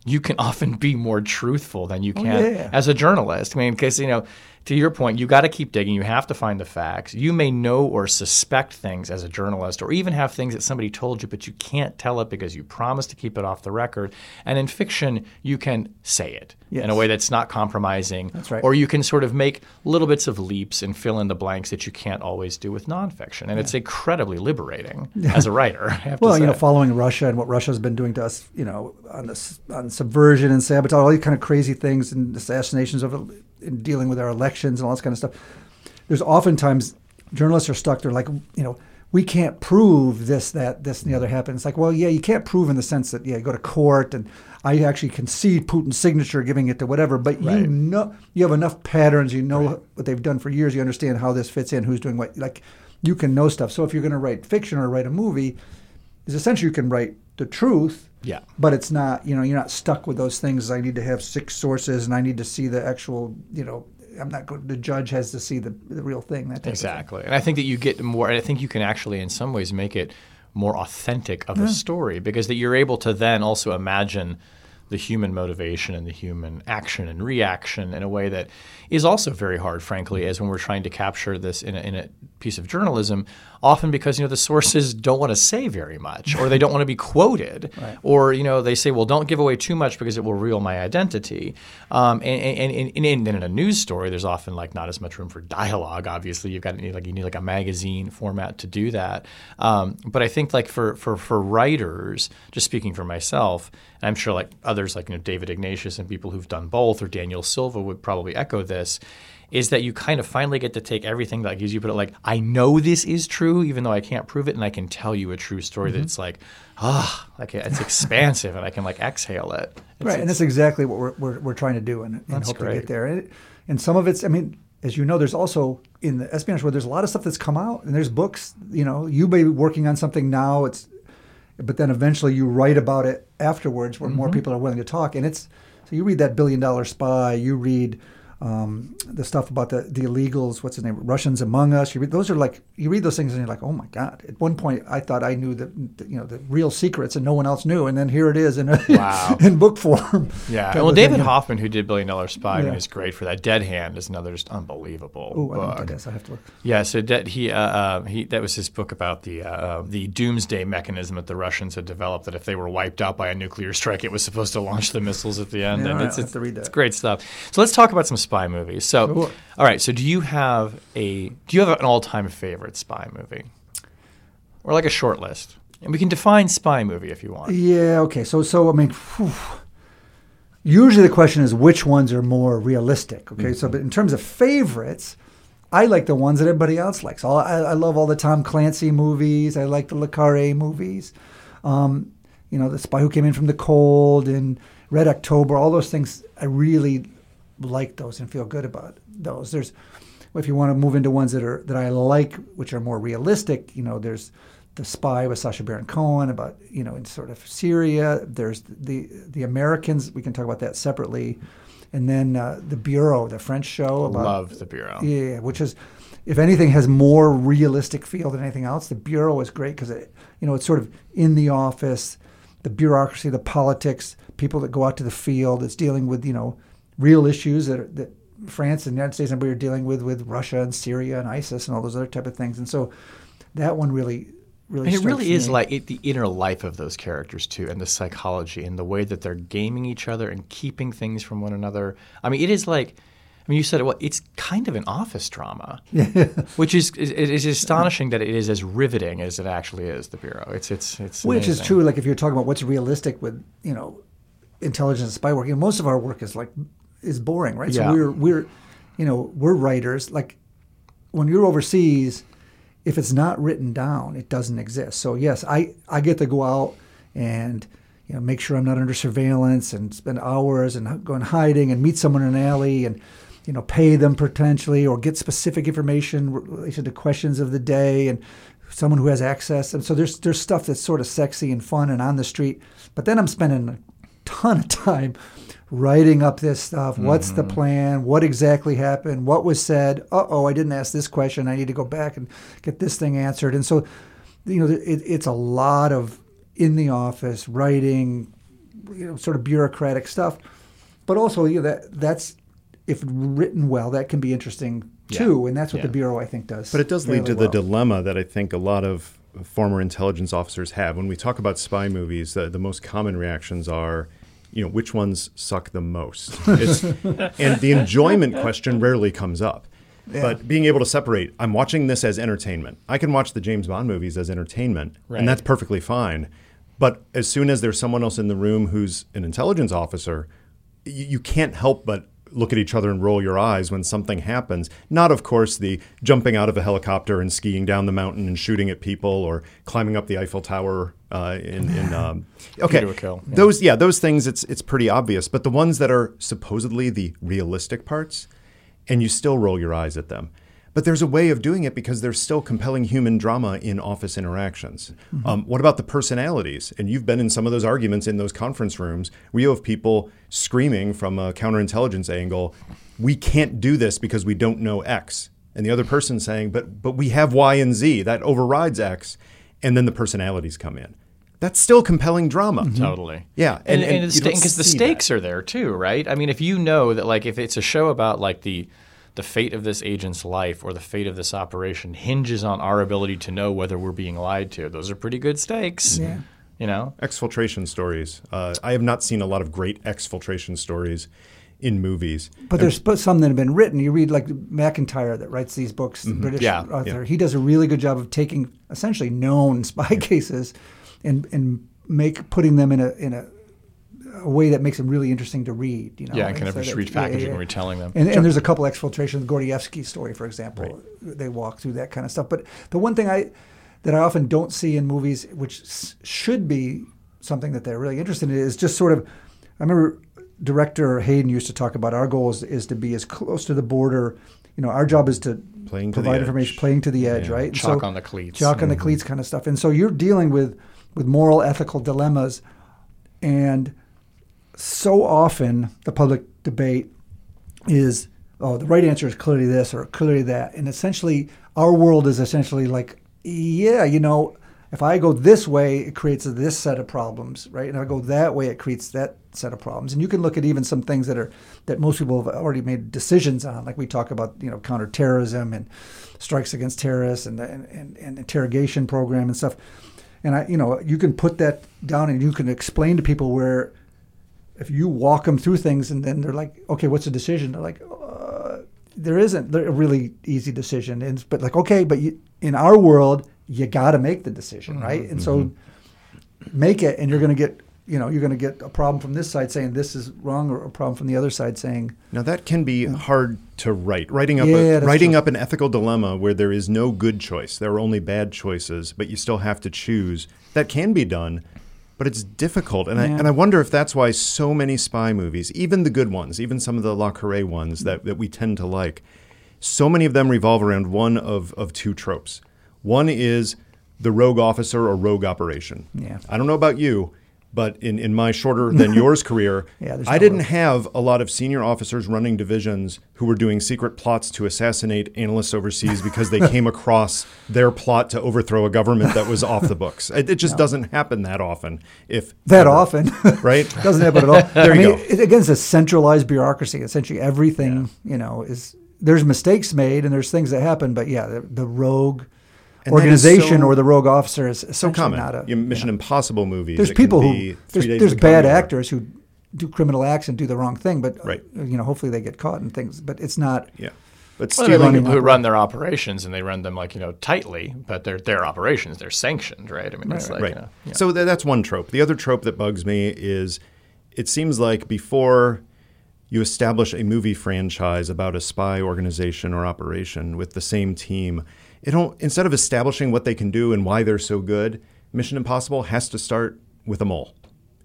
You can *laughs* often be more truthful than you oh, can yeah. as a journalist. I mean, because you know, to your point, you got to keep digging. You have to find the facts. You may know or suspect things as a journalist, or even have things that somebody told you, but you can't tell it because you promised to keep it off the record. And in fiction, you can say it in a way that's not compromising. That's right. Or you can sort of make little bits of leaps and fill in the blanks that you can't always do with nonfiction. And it's incredibly liberating as a writer. *laughs* I have to Well, you know, following Russia and what Russia's been doing to us, you know, on this on subversion and sabotage, all these kind of crazy things and assassinations of in dealing with our elections and all this kind of stuff. There's oftentimes journalists are stuck. They're like, you know, we can't prove this, that, this, and the other happened. It's like, well, yeah, you can't prove in the sense that yeah, you go to court and I actually can see Putin's signature, giving it to whatever. But you know, you have enough patterns. You know what they've done for years. You understand how this fits in. Who's doing what? Like, you can know stuff. So if you're going to write fiction or write a movie, is essentially you can write the truth. Yeah. But it's not, you know, you're not stuck with those things. I need to have six sources and I need to see the actual, you know, I'm not going. The judge has to see the the real thing. That of thing. Exactly. And I think that you get more, and I think you can actually, in some ways, make it more authentic of a story because that you're able to then also imagine the human motivation and the human action and reaction in a way that is also very hard, frankly, as when we're trying to capture this in a, in a piece of journalism, often because you know the sources don't want to say very much or they don't want to be quoted *laughs* or you know they say well don't give away too much because it will reveal my identity. Um, and, and, and, and in, in a news story there's often like not as much room for dialogue obviously. You've got like you need like a magazine format to do that. Um, but I think like for, for for writers just speaking for myself and I'm sure like others like you know David Ignatius and people who've done both or Daniel Silva would probably echo this is that you kind of finally get to take everything like as you put it like I know this is true even though I can't prove it and I can tell you a true story Mm-hmm. that's like ah like it's expansive and I can like exhale it. It's- right, and that's exactly what we're, we're, we're trying to do and, and hope to get there. And, and some of it's, I mean, as you know, there's also in the espionage world, there's a lot of stuff that's come out, and there's books. You know, you may be working on something now, it's, but then eventually you write about it afterwards, where Mm-hmm. more people are willing to talk. And it's so you read that Billion Dollar Spy, you read. Um, the stuff about the, the illegals, what's his name, Russians Among Us. You read, those are like you read those things and you're like, oh my god. At one point, I thought I knew the, the you know the real secrets and no one else knew, and then here it is in a, Wow. *laughs* in book form. yeah. Well, David thing. Hoffman, who did Billion Dollar Spy, Yeah. is great for that. Dead Hand is another just unbelievable Oh, I don't know book. what that is. I have to look. Yeah, so that he uh, uh, he that was his book about the uh, uh, the doomsday mechanism that the Russians had developed. That if they were wiped out by a nuclear strike, it was supposed to launch the missiles at the end. Yeah, and it's, it's, it's great stuff. So let's talk about some spy movies. So, Sure. all right. So do you have a do you have an all time favorite spy movie, or like a short list? And we can define spy movie if you want. Yeah. Okay. So so I mean, whew. usually the question is which ones are more realistic. Okay. So but in terms of favorites. I like the ones that everybody else likes. All, I, I love all the Tom Clancy movies. I like the Le Carre movies. Um, you know, The Spy Who Came In from the Cold and Red October. All those things. I really like those and feel good about those. There's, if you want to move into ones that are that I like, which are more realistic, you know, there's the Spy with Sacha Baron Cohen about you know in sort of Syria. There's the the Americans. We can talk about that separately, and then uh, the Bureau, the French show about Love the Bureau. yeah, which is, if anything, has more realistic feel than anything else. The Bureau is great because it, you know, it's sort of in the office. the bureaucracy, the politics, people that go out to the field. It's dealing with you know real issues that are, that France and the United States and we are dealing with with Russia and Syria and ISIS and all those other type of things. And so that one really really and it really is me. like it, the inner life of those characters too and the psychology and the way that they're gaming each other and keeping things from one another i mean it is like I mean, you said it. Well, it's kind of an office drama, *laughs* which is is, is astonishing that it is as riveting as it actually is. The bureau. It's it's it's which is true. Like if you're talking about what's realistic with you know intelligence and spy work, you know, most of our work is like is boring, right? Yeah. So we're we're you know we're writers. Like when you're overseas, if it's not written down, it doesn't exist. So yes, I I get to go out and you know make sure I'm not under surveillance and spend hours and go in hiding and meet someone in an alley and you know pay them potentially or get specific information related to questions of the day and someone who has access and so there's there's stuff that's sort of sexy and fun and on the street but then I'm spending a ton of *laughs* time writing up this stuff. What's the mm-hmm. plan? What exactly happened? What was said? Uh-oh I didn't ask this question. I need to go back and get this thing answered. And so you know it, it's a lot of in the office writing you know sort of bureaucratic stuff. But also you know that that's if written well that can be interesting too. And that's what Yeah. the bureau I think does But it does lead fairly to the dilemma that I think a lot of former intelligence officers have. When we talk about spy movies, the, the most common reactions are, you know, which ones suck the most? It's, *laughs* and the enjoyment question rarely comes up. But being able to separate, I'm watching this as entertainment. I can watch the James Bond movies as entertainment, Right. and that's perfectly fine. But as soon as there's someone else in the room who's an intelligence officer, you, you can't help but look at each other and roll your eyes when something happens. Not, of course, the jumping out of a helicopter and skiing down the mountain and shooting at people or climbing up the Eiffel Tower. Uh, in, in *sighs* um, okay, kill, yeah. those yeah, those things it's it's pretty obvious. But the ones that are supposedly the realistic parts, and you still roll your eyes at them. But there's a way of doing it because there's still compelling human drama in office interactions. Um, what about the personalities? And you've been in some of those arguments in those conference rooms where you have people screaming from a counterintelligence angle, "We can't do this because we don't know X," and the other person saying, "But but we have Y and Z that overrides X," and then the personalities come in. That's still compelling drama. Mm-hmm. Totally. Yeah, and, and- and, and the because the see stakes are there too, right? I mean, if you know that, like, if it's a show about like the the fate of this agent's life or the fate of this operation hinges on our ability to know whether we're being lied to, those are pretty good stakes. Mm-hmm. Yeah. You know. exfiltration stories. Uh, I have not seen a lot of great exfiltration stories in movies. But there's but some that have been written. You read like Macintyre that writes these books, the mm-hmm. British Yeah, author. yeah. He does a really good job of taking essentially known spy cases and and make putting them in a in a, a way that makes them really interesting to read. You know, Yeah, and kind of just that- repackaging yeah, yeah, and yeah. retelling them. And, and there's a couple exfiltrations. The Gordievsky story, for example, they walk through that kind of stuff. But the one thing I that I often don't see in movies, which should be something that they're really interested in, is just sort of. I remember director Hayden used to talk about our goal is, is to be as close to the border. You know, our job is to Playing provide edge. information, playing to the edge, Yeah. right? And Chalk on the cleats. chalk on the Mm-hmm. cleats kind of stuff. And so you're dealing with with moral, ethical dilemmas, and so often the public debate is oh the right answer is clearly this or clearly that. And essentially our world is essentially like yeah you know if i go this way it creates this set of problems right? And i go that way it creates that set of problems. And you can look at even some things that are that most people have already made decisions on. Like we talk about you know counterterrorism and strikes against terrorists and and, and, and interrogation program and stuff and i you know you can put that down and you can explain to people where if you walk them through things and then they're like, okay, what's the decision? They're like, uh, there isn't a really easy decision. And, but like, okay, but you, in our world, you got to make the decision, right? And so make it, and you're going to get, you know, you're going to get a problem from this side saying this is wrong, or a problem from the other side saying, Now that can be hard to write. Writing up Yeah, a, writing true. up an ethical dilemma where there is no good choice. There are only bad choices, but you still have to choose. That can be done, but it's difficult. And I and I wonder if that's why so many spy movies, even the good ones, even some of the Le Carre ones that, that we tend to like, so many of them revolve around one of, of two tropes. One is the rogue officer or rogue operation. Yeah. I don't know about you, But in, in my shorter than *laughs* yours career, Yeah, there's I no didn't room. have a lot of senior officers running divisions who were doing secret plots to assassinate analysts overseas because they came *laughs* across their plot to overthrow a government that was off the books. It, it just doesn't happen that often. If that ever. often. *laughs* right? Doesn't happen at all. There I you mean, go. It, again, it's a centralized bureaucracy. Essentially, everything you know is there's mistakes made and there's things that happen, but yeah, the, the rogue And organization so- or the rogue officer is so common. not a You know, Mission Impossible movies. There's people who there's, there's bad or- actors who do criminal acts and do the wrong thing, but Right. Uh, you know, hopefully they get caught and things. But it's not. Yeah, but Well, still, they're like running people who run their operations and they run them like you know tightly, but they're their operations. They're sanctioned, right? I mean, it's like right. you know, yeah. So th- that's one trope. The other trope that bugs me is it seems like before you establish a movie franchise about a spy organization or operation with the same team, it don't instead of establishing what they can do and why they're so good, Mission Impossible has to start with a mole.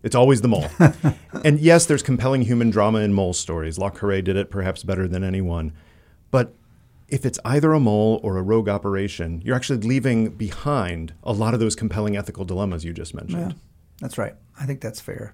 It's always the mole. *laughs* and yes, there's compelling human drama in mole stories. Le Carre did it perhaps better than anyone. But if it's either a mole or a rogue operation, you're actually leaving behind a lot of those compelling ethical dilemmas you just mentioned. Yeah, that's right. I think that's fair.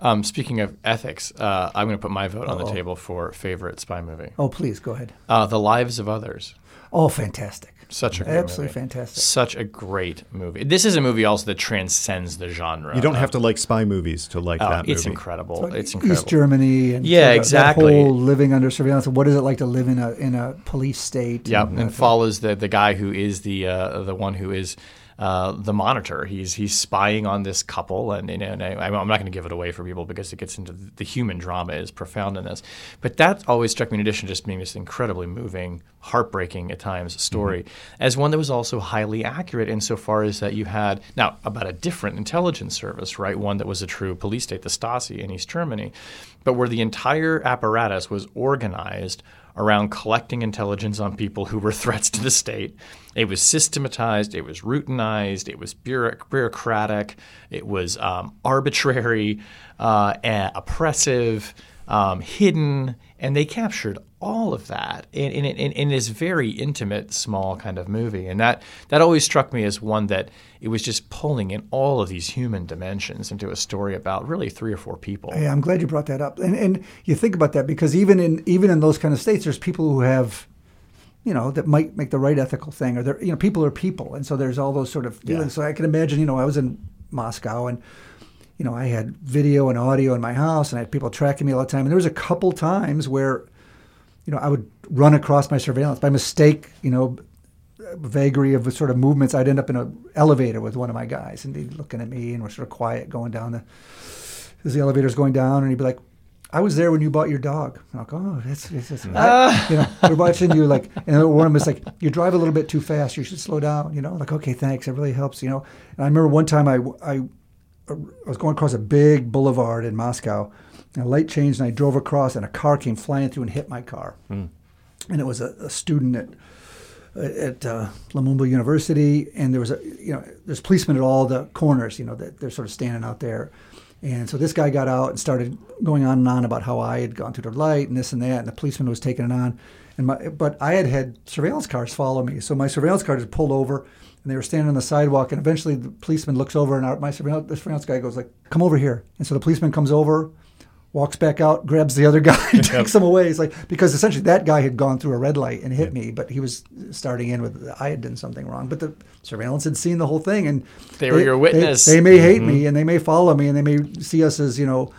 Um, speaking of ethics, uh, I'm going to put my vote on the table for favorite spy movie. Oh, please go ahead. Uh, the Lives of Others. Oh, fantastic! Such a great Absolutely movie. fantastic. Such a great movie. This is a movie also that transcends the genre. You don't have to like spy movies to like Oh, that it's movie. incredible. it's incredible. East Germany and Yeah, sort of exactly. That whole living under surveillance. What is it like to live in a in a police state? Yep, and, and follows the the guy who is the uh, the one who is uh, the monitor. He's he's spying on this couple, and, you know, and I, I'm not going to give it away for people because it gets into the, the human drama is profound in this. But that always struck me, in addition to just being this incredibly moving, heartbreaking at times story, as one that was also highly accurate insofar as that you had now about a different intelligence service, right? One that was a true police state, the Stasi in East Germany, but where the entire apparatus was organized around collecting intelligence on people who were *laughs* threats to the state. It was systematized, it was routinized, it was bureaucratic, it was um, arbitrary, uh, oppressive, um, hidden, and they captured all of that in, in, in, in this very intimate, small kind of movie. And that, that always struck me as one that it was just pulling in all of these human dimensions into a story about really three or four people. Yeah, I'm glad you brought that up. And and you think about that because even in even in those kind of states, there's people who have, you know, that might make the right ethical thing, or they're you know, people are people, and so there's all those sort of feelings. So I can imagine, you know, I was in Moscow and. You know, I had video and audio in my house, and I had people tracking me all the time. And there was a couple times where, you know, I would run across my surveillance by mistake. You know, vagary of the sort of movements. I'd end up in an elevator with one of my guys, and he'd be looking at me, and we're sort of quiet going down the as the elevator's going down, and he'd be like, "I was there when you bought your dog." And I'll go, "Oh, that's, that's, that's *laughs* I- you know, we're watching you like." And one of them is like, "You drive a little bit too fast. You should slow down." You know, like, "Okay, thanks. It really helps." You know. And I remember one time I I, I was going across a big boulevard in Moscow, and a light changed, and I drove across, and a car came flying through and hit my car, and it was a, a student at at uh, Lumumba University, and there was a you know there's policemen at all the corners, you know that they're sort of standing out there, and so this guy got out and started going on and on about how I had gone through the light and this and that, and the policeman was taking it on, and my but I had had surveillance cars follow me, so my surveillance car just pulled over, and they were standing on the sidewalk, and eventually the policeman looks over, and our, my surveillance the surveillance guy goes like, "Come over here," and so the policeman comes over walks back out, grabs the other guy, *laughs* and takes him away. It's like because essentially that guy had gone through a red light and hit me, but he was starting in with I had done something wrong. But the surveillance had seen the whole thing, and They were your witness. They, may hate me and they may follow me and they may see us as you know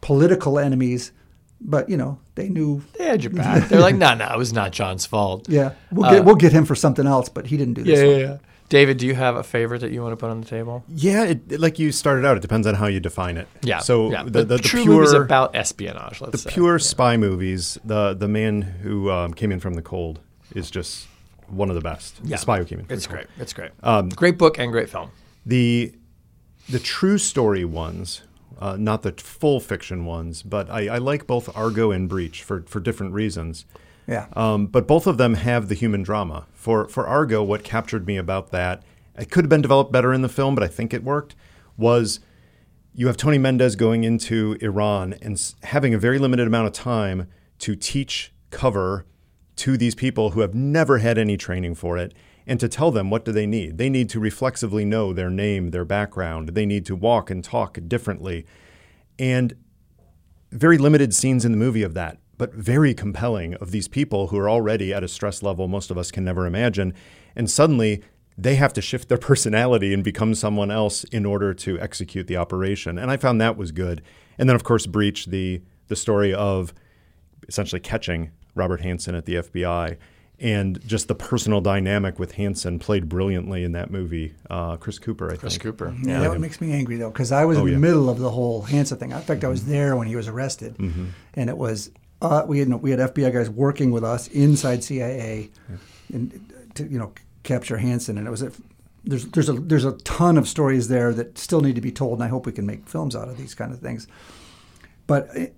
political enemies, but you know they knew. They had your back. *laughs* They're like, no, no, it was not John's fault. Yeah, we'll get we'll get him for something else, but he didn't do this. Uh, Yeah, one. yeah, yeah. David, do you have a favorite that you want to put on the table? Yeah, it, like you started out, it depends on how you define it. Yeah. So yeah. the, the, the true pure movies about espionage. Let's the say. pure spy movies, the the man who um, came in from the cold is just one of the best. Yeah. The spy who came in. From It's the cold. great. It's great. great book and great film. The the true story ones, uh, not the full fiction ones, but I, I like both Argo and Breach for for different reasons. Yeah. Um, but both of them have the human drama. For for Argo, what captured me about that, it could have been developed better in the film, but I think it worked. Was you have Tony Mendez going into Iran and having a very limited amount of time to teach cover to these people who have never had any training for it. and to tell them what do they need. They need to reflexively know their name, their background. They need to walk and talk differently. And very limited scenes in the movie of that, but very compelling of these people who are already at a stress level most of us can never imagine. And suddenly they have to shift their *laughs* personality and become someone else in order to execute the operation. And I found that was good. And then, of course, Breach, the, the story of essentially catching Robert Hanssen at the FBI and just the personal dynamic with Hanssen played brilliantly in that movie. Uh, Chris Cooper, I Chris think. Cooper. Yeah, that makes me angry though, because I was Oh, in the yeah. middle of the whole Hanssen thing. In fact, I Mm-hmm. was there when he was arrested, and it was uh, we had we had FBI guys working with us inside CIA, and uh, to you know capture Hanssen, and it was a, there's there's a there's a ton of stories there that still need to be told, and I hope we can make films out of these kind of things. But it,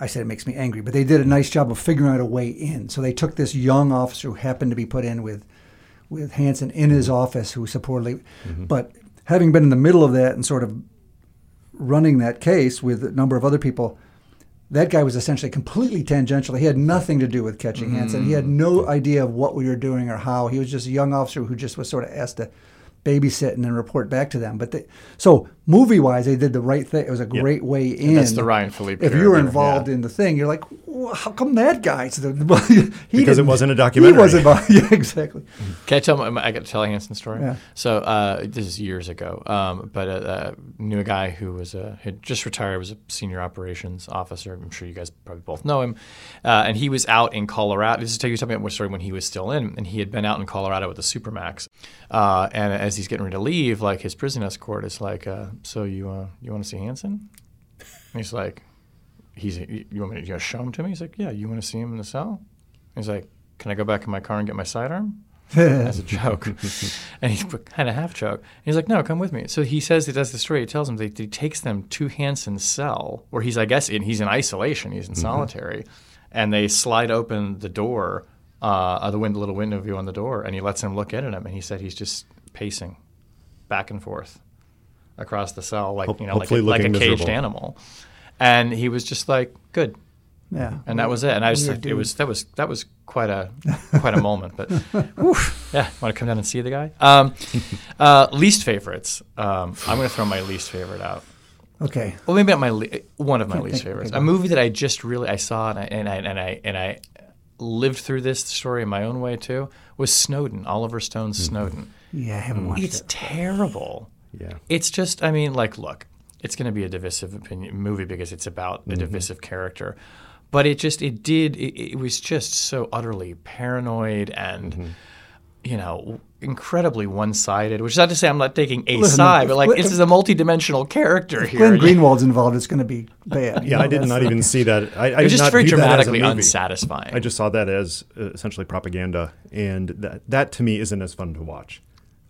I said it makes me angry, but they did a nice job of figuring out a way in. So they took this young officer who happened to be put in with with Hanssen in his mm-hmm. office, who supposedly, mm-hmm. but having been in the middle of that and sort of running that case with a number of other people, that guy was essentially completely tangential. He had nothing to do with catching Hanssen. He had no mm. idea of what we were doing or how. He was just a young officer who just was sort of asked to babysit and then report back to them. But they, so movie wise, they did the right thing. It was a great way in. That's the Ryan Phillippe If you were involved yeah. in the thing, you're like, well, how come that guy? The, *laughs* he Because it didn't- wasn't a documentary. He wasn't. involved. *laughs* Yeah, exactly. Can I tell? My, I got to tell a Hanssen story. Yeah. So uh, this is years ago, um, but uh, uh, knew a guy who was uh, had just retired, was a senior operations officer. I'm sure you guys probably both know him, uh, and he was out in Colorado. This is tell you something about story when he was still in, and he had been out in Colorado with the Supermax, uh, and as he's getting ready to leave, like his prison escort is like, uh, "So you uh, you want to see Hanssen?" And he's like, "He's you want me to you show him to me?" He's like, "Yeah, you want to see him in the cell?" He's like, "Can I go back in my car and get my sidearm?" *laughs* as a joke. and he's kind of half joke. And he's like, no, come with me. So he says he does the story. He tells him that he takes them to Hanssen's cell, where he's, I guess, in, he's in isolation. He's in solitary. And they slide open the door, uh, the window, little window view on the door, and he lets him look in at him. And he said he's just pacing back and forth across the cell, like, Hope- you know, like a, like a caged miserable. animal. And he was just like, good Yeah. and that was it. And I was like, it was that was that was quite a quite a *laughs* moment. But whew, yeah, want to come down and see the guy? Um, *laughs* uh, least favorites. Um, I'm going to throw my least favorite out. Okay. Well, maybe not my le- one of my least favorites. A movie that I just really I saw and I and I and I, and I lived through this story in my own way too was Snowden. Oliver Stone's Snowden. Yeah, I haven't mm. watched It's it. terrible. Yeah. It's just, I mean, like, look, it's going to be a divisive opinion movie because it's about a mm-hmm. divisive character, but it just, it did, it, it was just so utterly paranoid and, mm-hmm. you know, incredibly one-sided. Which is not to say I'm not taking a Listen, side, but like if- this is a multi-dimensional character here. Glenn Greenwald's involved. It's going to be bad. Yeah, I did not even *laughs* see that. I, I It was just not very view that as a dramatically unsatisfying. I just saw that as uh, essentially propaganda, and that that to me isn't as fun to watch.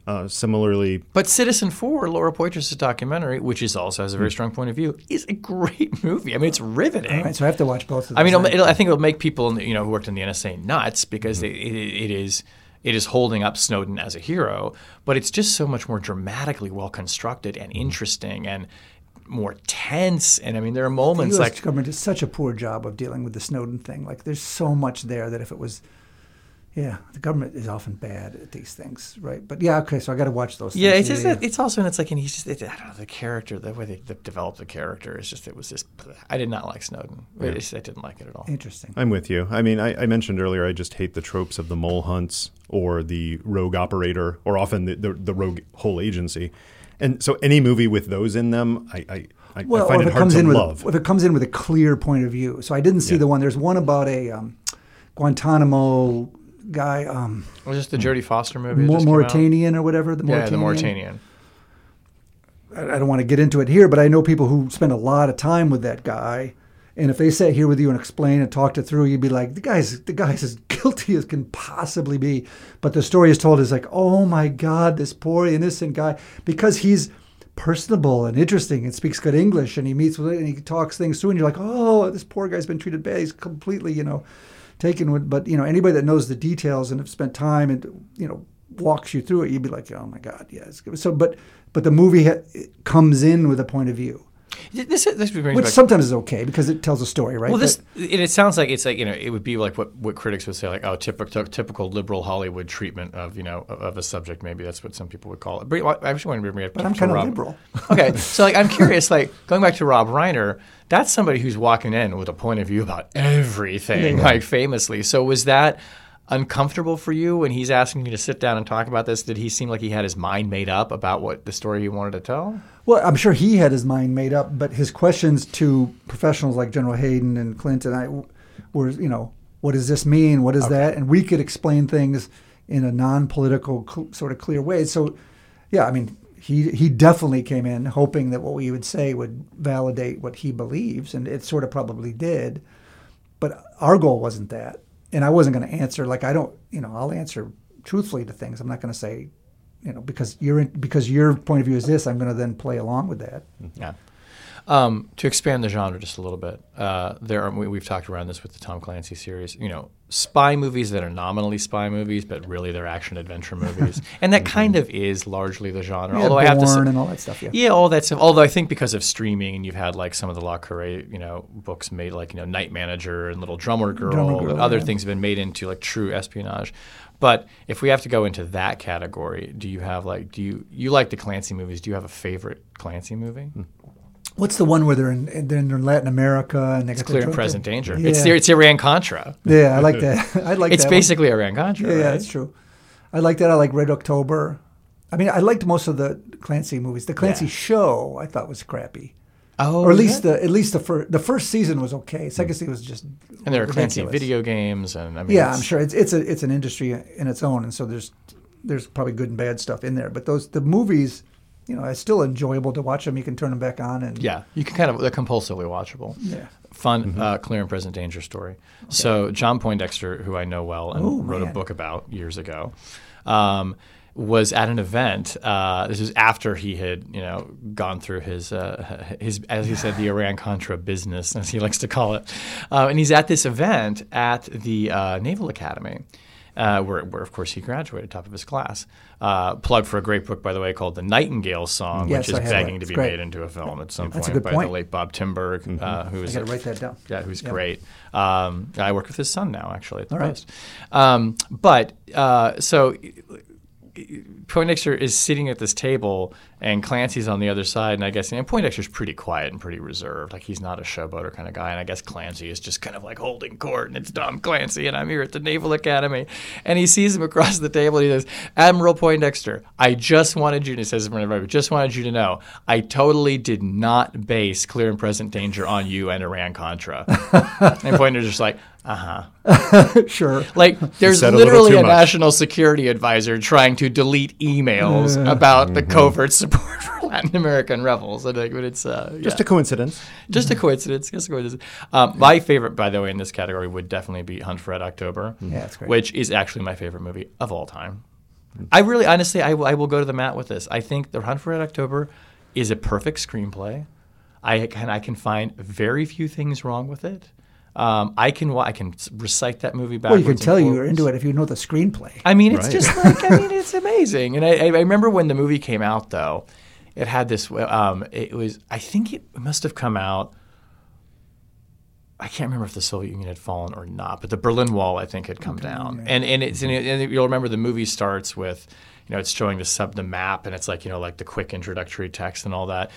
Uh, similarly, But Citizenfour, Laura Poitras' documentary, which is also has a very hmm. strong point of view, is a great *laughs* movie. I mean, it's riveting. All right, so I have to watch both of them. I mean, it'll, it'll, I think it'll make people you know who worked in the NSA nuts because hmm. they, it, it is it is holding up Snowden as a hero, but it's just so much more dramatically well constructed and hmm. interesting and more tense. And I mean, there are the moments U.S. like government does such a poor job of dealing with the Snowden thing. Like, there's so much there that if it was, yeah, the government is often bad at these things, right? But yeah, okay, so I got to watch those. yeah, it's things. just it's also and it's like and he's just it, I don't know the character the way they de- developed the character is just it was just I did not like Snowden. It just- I didn't like it at all. interesting. I'm with you. I mean, I, I mentioned earlier, I just hate the tropes of the mole hunts or the rogue operator, or often the, the, the rogue whole agency. And so, any movie with those in them, I, I, I, Well, I find or if it it hard comes to in with love. if it comes in with a clear point of view. So I didn't see Yeah. the one. There's one about a um, Guantanamo guy, um, Was this the Jodie Foster movie? that Mau- just came out? Mauritanian or whatever. The Yeah, the Mauritanian. Mauritanian. I I don't want to get into it here, but I know people who spend a lot of time with that guy. And if they sat here with you and explain and talked it through, you'd be like, the guy's the guy's as *laughs* guilty as can possibly be. But the story is told is like, oh my God, this poor innocent guy, because he's personable and interesting and speaks good English and he meets with it and he talks things through and you're like, oh, this poor guy's been treated bad. He's completely, you know, taken with. But you know, anybody that knows the details and have spent time and you know walks you through it, you'd be like, oh my God, good. So, but but the movie ha- comes in with a point of view. This, this which sometimes is okay because it tells a story, right? Well, But- this and it sounds like it's like you know it would be like what, what critics would say like oh typical typical liberal Hollywood treatment of you know of, of a subject maybe that's what some people would call it. But I actually want to bring it. But to- I'm kind of liberal. *laughs* okay, so like I'm curious, like going back to Rob Reiner, that's somebody who's walking in with a point of view about everything, Yeah. like famously. So was that uncomfortable for you when he's asking you to sit down and talk about this? Did he seem like he had his mind made up about what the story he wanted to tell? Well, I'm sure he had his mind made up, but his questions to professionals like General Hayden and Clinton I, were, you know, what does this mean? What is that? And we could explain things in a non-political cl- sort of clear way. So, yeah, I mean, he he definitely came in hoping that what we would say would validate what he believes, and it sort of probably did. But our goal wasn't that, and I wasn't going to answer like I don't, you know, I'll answer truthfully to things. I'm not going to say you know, because you're in, because your point of view is this, I'm going to then play along with that. Yeah. Um, to expand the genre just a little bit, uh, there are, we, we've talked around this with the Tom Clancy series. You know, spy movies that are nominally spy movies, but really they're action adventure movies, *laughs* and that kind of is largely the genre. Yeah, Although I have to say, and all that stuff. Yeah. yeah, all that stuff. Although I think because of streaming, and you've had like some of the Le Carre, you know, books made like you know Night Manager and Little Drummer Girl, Drummer and Girl, other yeah. things have been made into like true espionage. But if we have to go into that category, do you have like do you you like the Clancy movies? Do you have a favorite Clancy movie? Hmm. What's the one where they're in they're in Latin America and they It's clear and dr- present danger. Yeah. It's it's Iran Contra. Yeah, I like that. *laughs* I like It's that one. basically Iran Contra. Yeah, yeah, right? that's true. I like that. I like Red October. I mean, I liked most of the Clancy movies. The Clancy Yeah. show I thought was crappy, Oh, or at least yeah. the at least the first the first season was okay. Second season was just and there are Clancy ridiculous. video games, and I mean, Yeah, I'm sure it's it's a it's an industry in its own, and so there's there's probably good and bad stuff in there. But those the movies, you know, it's still enjoyable to watch them. You can turn them back on, and Yeah, you can kind of they're compulsively watchable. Yeah. Fun, uh, clear and present danger story. So John Poindexter, who I know well and Oh, wrote a book about years ago, um, was at an event. Uh, this was after he had, you know, gone through his uh, his as he said the *laughs* Iran Contra business, as he likes to call it, uh, and he's at this event at the uh, Naval Academy. Uh, where, where, of course, he graduated top of his class. Uh, plug for a great book, by the way, called "The Nightingale Song," Yes, which is begging to be great. made into a film at some That's a point by point. the late Bob Timberg, uh, who I got to write that down. yeah, who's Yeah. great. Um, I work with his son now, actually, at the All right. Post. Um, but uh, so Poindexter is sitting at this table, and Clancy's on the other side. And I guess and Poindexter's pretty quiet and pretty reserved. Like he's not a showboater kind of guy. And I guess Clancy is just kind of like holding court, and it's Tom Clancy, and I'm here at the Naval Academy. And he sees him across the table. And he says, "Admiral Poindexter, I just wanted you to he says in front of just wanted you to know, I totally did not base clear and present danger on you and Iran Contra." *laughs* and Poindexter's just like, "Uh huh." *laughs* sure. Like there's a literally a national security advisor trying to delete emails about the covert support *laughs* for Latin American rebels. I think, but it's uh, Just a coincidence. just a coincidence. Just a coincidence. Um, my favorite, by the way, in this category would definitely be Hunt for Red October, Yeah, that's great. which is actually my favorite movie of all time. I really, honestly, I, will- I will go to the mat with this. I think The Hunt for Red October is a perfect screenplay. I can I can find very few things wrong with it. Um, I can wa- I can recite that movie back. Well, you can tell you're forwards. into it if you know the screenplay. I mean, it's Right. just like I mean, it's amazing. And I, I remember when the movie came out, though, it had this. Um, it was I think it must have come out. I can't remember if the Soviet Union had fallen or not, but the Berlin Wall I think had come down. And and it's and, it, and you'll remember the movie starts with. You know, it's showing the sub the map, and it's like you know, like the quick introductory text and all that,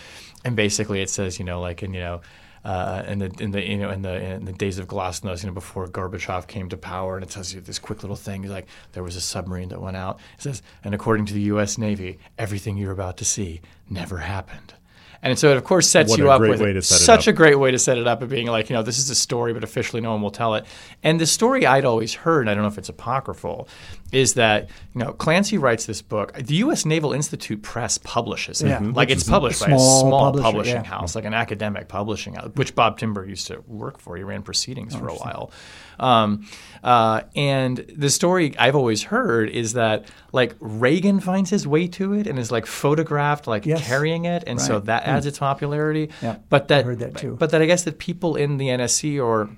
and basically it says you know, like in you know, uh, in the in the you know in the in the days of Glasnost, you know, before Gorbachev came to power, and it tells you this quick little thing like there was a submarine that went out. It says, and according to the U.S. Navy, everything you're about to see never happened. And so it of course sets What you up with it such a great way to set it up of being like, you know, this is a story, but officially no one will tell it. And the story I'd always heard, and I don't know if it's apocryphal, is that, you know, Clancy writes this book. The U.S. Naval Institute Press publishes it. Yeah. Like it's published by a small publishing yeah. house, like an academic publishing house, which Bob Timberg used to work for. He ran proceedings Oh, for a while. Um, uh, and the story I've always heard is that like Reagan finds his way to it and is like photographed like Yes. carrying it, and so Right. Hmm. that adds its popularity. Yeah, But that, I heard that too. But that I guess that people in the NSC or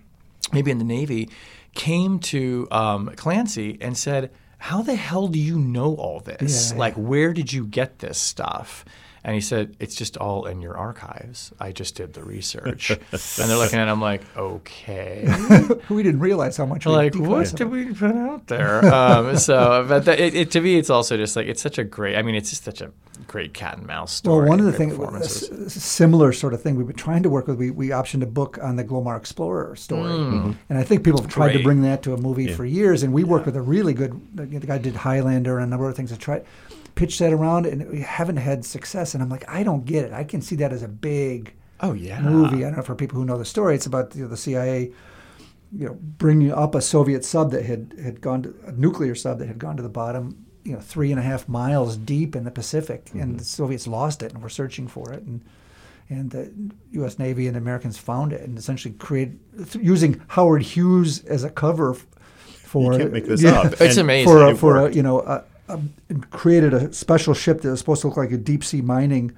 maybe in the Navy came to um, Clancy and said, "How the hell do you know all this? Yeah, like, where did you get this stuff?" And he said, It's just all in your archives. I just did the research. *laughs* and they're looking at him like, Okay. *laughs* we didn't realize how much. like, what did we put out there? um, so, but it, it, to me, it's also just like, it's such a great, I mean, it's just such a great cat and mouse story. Well, one of the things, uh, a s- similar sort of thing we've been trying to work with, we, we optioned a book on the Glomar Explorer story. Hmm. Mm-hmm. And I think people have tried to bring that to a movie for years. And we worked with a really good, the the guy did Highlander and a number of things to try, pitch that around, and we haven't had success. And I'm like, I don't get it. I can see that as a big Oh, yeah. movie. I don't know for people who know the story. It's about you know, the CIA, you know, bringing up a Soviet sub that had had gone to a nuclear sub that had gone to the bottom, you know, three and a half miles deep in the Pacific, and mm-hmm. the Soviets lost it and were searching for it, and and the U.S. Navy and the Americans found it and essentially created using Howard Hughes as a cover f- for You can't make this Yeah. up. *laughs* It's amazing. for a, It for a, you know a, a, created a special ship that was supposed to look like a deep sea mining,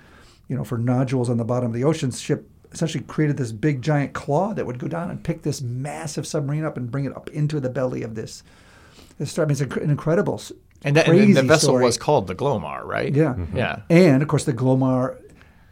you know, for nodules on the bottom of the ocean. Ship essentially created this big giant claw that would go down and pick this massive submarine up and bring it up into the belly of this. This I mean, it's an incredible, And, that, and the vessel story. was called the Glomar, right? yeah, Yeah. and of course the Glomar.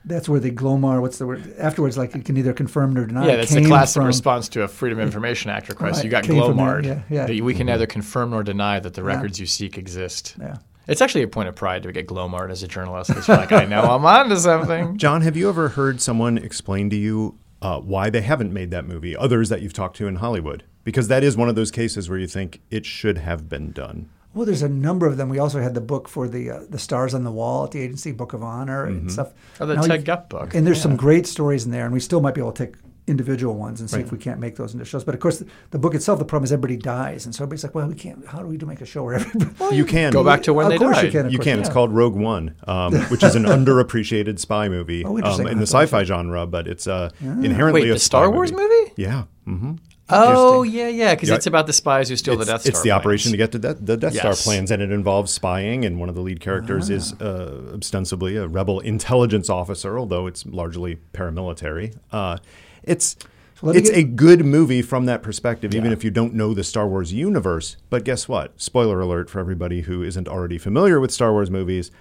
That's where the Glomar. What's the word? Afterwards, like you can either confirm or deny. Yeah, that's the classic from- response to a Freedom of Information Act request. Right, You got came from there, Glomard. yeah, yeah. We can neither confirm nor deny that the records you seek exist. Yeah. It's actually a point of pride to get glomar as a journalist. It's like, I know I'm onto something. *laughs* John, have you ever heard someone explain to you uh, why they haven't made that movie? Others that you've talked to in Hollywood, because that is one of those cases where you think it should have been done. Well, there's a number of them. We also had the book for the uh, the stars on the wall at the agency, Book of Honor and stuff. Oh, the Now Ted you- Gup book. And there's Yeah. some great stories in there, and we still might be able to take individual ones and see if we can't make those into shows. But of course, the, the book itself, the problem is everybody dies, and so everybody's like, "Well, we can't. How do we do make a show where everybody?" *laughs* You can Go back to when Of they course died. you can. of You course, can. It's called Rogue One, um, *laughs* which is an underappreciated spy movie Oh, um, in the I'll have to sci-fi genre, but it's uh, inherently Wait, a the spy Star Wars movie? Yeah. hmm Oh, yeah, yeah, because Yeah. it's about the spies who steal It's, the Death Star. it's the operation to plans. get to de- the Death Star plans, and it involves spying. And one of the lead characters is uh, ostensibly a rebel intelligence officer, although it's largely paramilitary. Uh, it's it's get- a good movie from that perspective, even if you don't know the Star Wars universe. But guess what? Spoiler alert for everybody who isn't already familiar with Star Wars movies.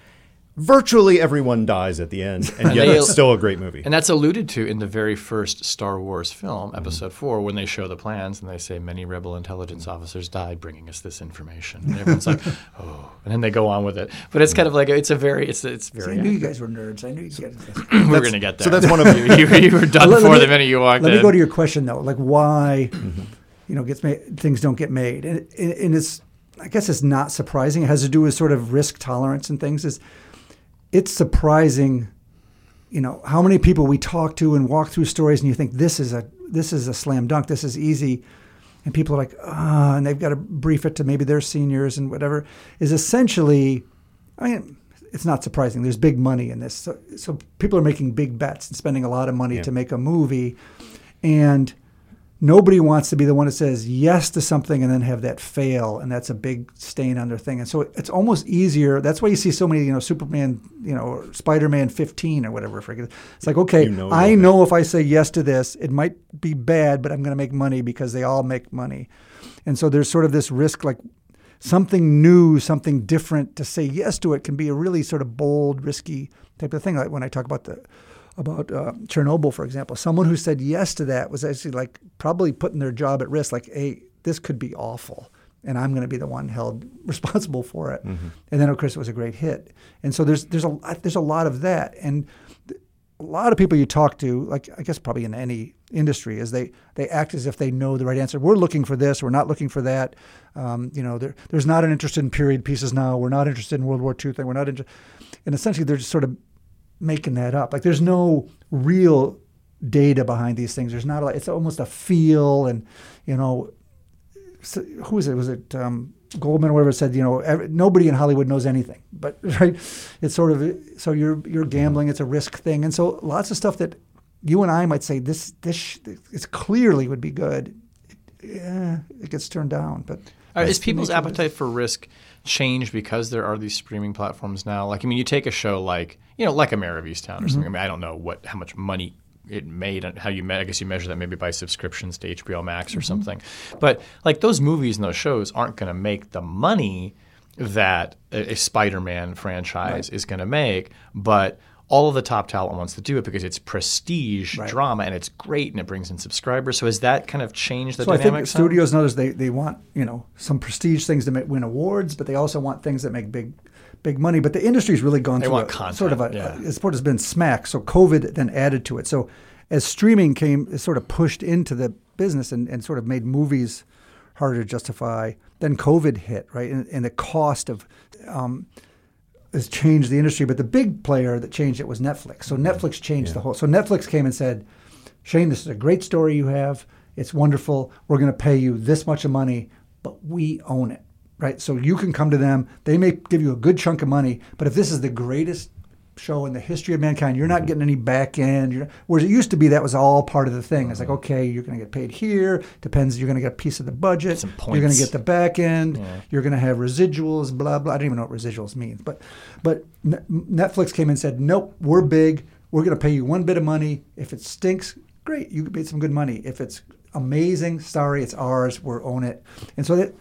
Virtually everyone dies at the end, and yet they- it's still a great movie. And that's alluded to in the very first Star Wars film, mm-hmm. Episode Four, when they show the plans and they say many rebel intelligence mm-hmm. officers died bringing us this information. And everyone's like, *laughs* "Oh," and then they go on with it. But it's kind of like it's a very, it's it's very I knew you guys were nerds. I knew you guys. we were gonna get there. so that's one of *laughs* you, you, you were done Let- let for me- the minute you walked Let in. me go to your question though, like why, mm-hmm. you know, gets made, things don't get made, and, and, and it's, I guess it's not surprising. It has to do with sort of risk tolerance and things. Is it's surprising, you know, how many people we talk to and walk through stories, and you think this is a this is a slam dunk, this is easy, and people are like, ah, and they've got to brief it to maybe their seniors and whatever. Is essentially, I mean. It's not surprising. There's big money in this, so, so people are making big bets and spending a lot of money to make a movie, and nobody wants to be the one that says yes to something and then have that fail and that's a big stain on their thing. And so it's almost easier. That's why you see so many you know superman you know or spider-man 15 or whatever it's like okay You know i know if i say yes to this it might be bad but i'm going to make money because they all make money. And so there's sort of this risk like something new something different to say yes to it can be a really sort of bold risky type of thing. Like when i talk about the about uh, Chernobyl, for example. Someone who said yes to that was actually like probably putting their job at risk. Like, hey, this could be awful, and I'm going to be the one held *laughs* responsible for it. And then, of course, it was a great hit. And so there's there's a there's a lot of that, and th- a lot of people you talk to, like I guess probably in any industry, is they they act as if they know the right answer. We're looking for this. We're not looking for that. Um, you know, there, there's not an interest in period pieces now. We're not interested in World War II thing. We're not interested. And essentially, they're just sort of making that up. Like there's no real data behind these things. There's not a lot. It's almost a feel, and you know, so, who was it? Was it um, Goldman or whatever said? You know, every, nobody in Hollywood knows anything. But *laughs* right, it's sort of so you're you're gambling. It's a risk thing, and so lots of stuff that you and I might say this this sh- it's clearly would be good. Yeah, it gets turned down, but. That's is people's nature of it. appetite for risk changed because there are these streaming platforms now? Like, I mean, you take a show like, you know, like a Mare of Easttown or something. Mm-hmm. I mean, I don't know what how much money it made and how you me- I guess you measure that maybe by subscriptions to HBO Max Mm-hmm. or something. But like those movies and those shows aren't going to make the money that a, a Spider-Man franchise is going to make, but all of the top talent wants to do it because it's prestige Right. drama and it's great and it brings in subscribers. So has that kind of changed the So I think dynamic? studios and others they, they want you know some prestige things to make, win awards, but they also want things that make big big money. But the industry's really gone They through want a, content, sort of a, yeah. a sport has been smacked. So COVID then added to it. So as streaming came, it sort of pushed into the business and, and sort of made movies harder to justify. Then COVID hit, right, and, and the cost of um, has changed the industry. But the big player that changed it was Netflix. So Netflix changed the whole. So Netflix came and said, Shane, this is a great story you have. It's wonderful. We're going to pay you this much of money, but we own it, right? So you can come to them. They may give you a good chunk of money, but if this is the greatest show in the history of mankind, you're not getting any back end. You're, whereas it used to be that was all part of the thing. It's like, mm-hmm. okay, you're going to get paid here. Depends. You're going to get a piece of the budget. Some points. You're going to get the back end. You're going to have residuals. Blah blah. I don't even know what residuals means, but but Netflix came and said, nope, we're big. We're going to pay you one bit of money. If it stinks, great, you paid some good money. If it's amazing, sorry, it's ours. We're own it. And so that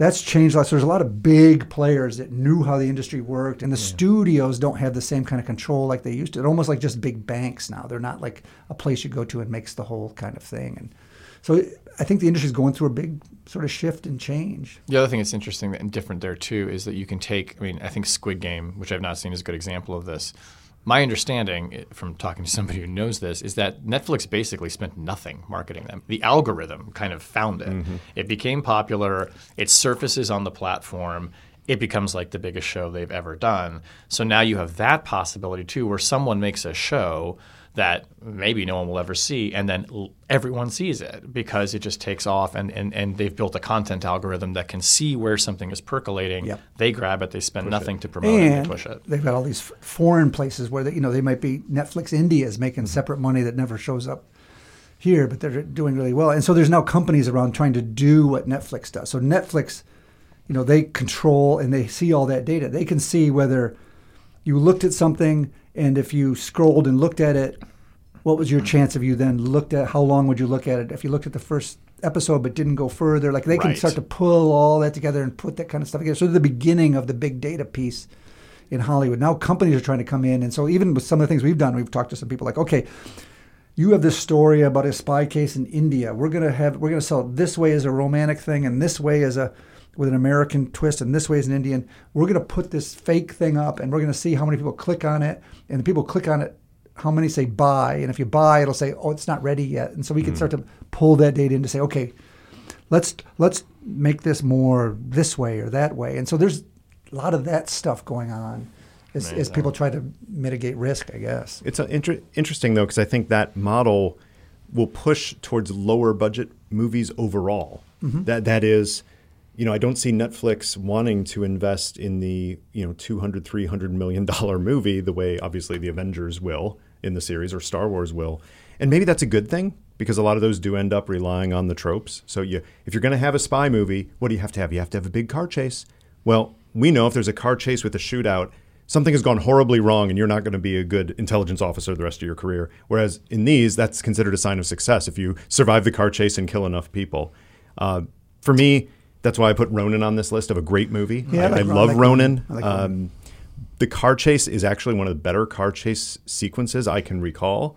that's changed a lot. So there's a lot of big players that knew how the industry worked, and the studios don't have the same kind of control like they used to. They're almost like just big banks now. They're not like a place you go to and makes the whole kind of thing. And so I think the industry's going through a big sort of shift and change. The other thing that's interesting and different there too is that you can take. I mean, I think Squid Game, which I've not seen, is a good example of this. My understanding eh, from talking to somebody who knows this is that Netflix basically spent nothing marketing them. The algorithm kind of found it. It became popular. It surfaces on the platform. It becomes like the biggest show they've ever done. So now you have that possibility too, where someone makes a show that maybe no one will ever see, and then everyone sees it because it just takes off, and, and, and they've built a content algorithm that can see where something is percolating. Yep. They grab it, they spend nothing to promote it, and push it. they've got all these foreign places where they, you know they might be Netflix India is making mm-hmm. separate money that never shows up here, but they're doing really well. And so there's now companies around trying to do what Netflix does. So Netflix, you know, they control and they see all that data. They can see whether you looked at something and if you scrolled and looked at it, what was your chance of you then looked at how long would you look at it? If you looked at the first episode but didn't go further, like they can start to pull all that together and put that kind of stuff together. So the beginning of the big data piece in Hollywood. Now companies are trying to come in, and so even with some of the things we've done, we've talked to some people like, okay, you have this story about a spy case in India. We're gonna have we're gonna sell it this way as a romantic thing, and this way as a with an American twist, and this way is an Indian. We're gonna put this fake thing up, and we're gonna see how many people click on it, and the people click on it. How many say buy? And if you buy, it'll say, "Oh, it's not ready yet." And so we can start to mm. pull that data in to say, "Okay, let's let's make this more this way or that way." And so there's a lot of that stuff going on as, as people try to mitigate risk, I guess. It's inter- interesting though because I think that model will push towards lower budget movies overall. Mm-hmm. That that is, you know, I don't see Netflix wanting to invest in the you know 200 300 million dollar movie the way obviously the Avengers will in the series or Star Wars will. And maybe that's a good thing because a lot of those do end up relying on the tropes. So you if you're going to have a spy movie, what do you have to have? You have to have a big car chase. Well, we know if there's a car chase with a shootout, something has gone horribly wrong and you're not going to be a good intelligence officer the rest of your career. Whereas in these, that's considered a sign of success if you survive the car chase and kill enough people. Uh, for me, that's why I put Ronin on this list of a great movie. Yeah, I like I Ron- love like Ronin. Like Um, the car chase is actually one of the better car chase sequences I can recall.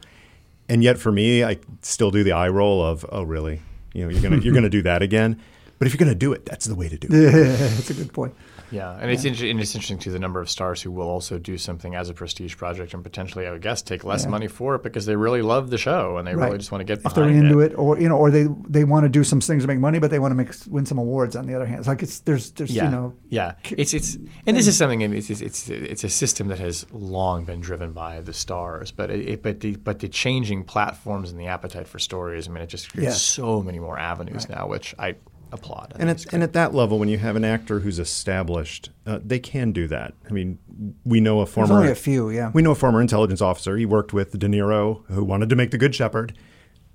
And yet for me, I still do the eye roll of, oh, really? You know, you're gonna you're gonna do that again. But if you're gonna do it, that's the way to do it. *laughs* That's a good point. Yeah, and it's inter- and it's interesting too the number of stars who will also do something as a prestige project and potentially, I would guess, take less Yeah. money for it because they really love the show and they really just want to get if they're into it. or you know, or they they want to do some things to make money, but they want to make win some awards. On the other hand, it's like it's there's there's Yeah, you know yeah. It's it's and this is something. It's it's it's, it's a system that has long been driven by the stars, but it, it but the but the changing platforms and the appetite for stories. I mean, it just creates Yes. so many more avenues now, which I applaud. I And at, and at that level, when you have an actor who's established, uh, they can do that. I mean, we know a there's former only a few. Yeah, we know a former intelligence officer. He worked with De Niro, who wanted to make The Good Shepherd.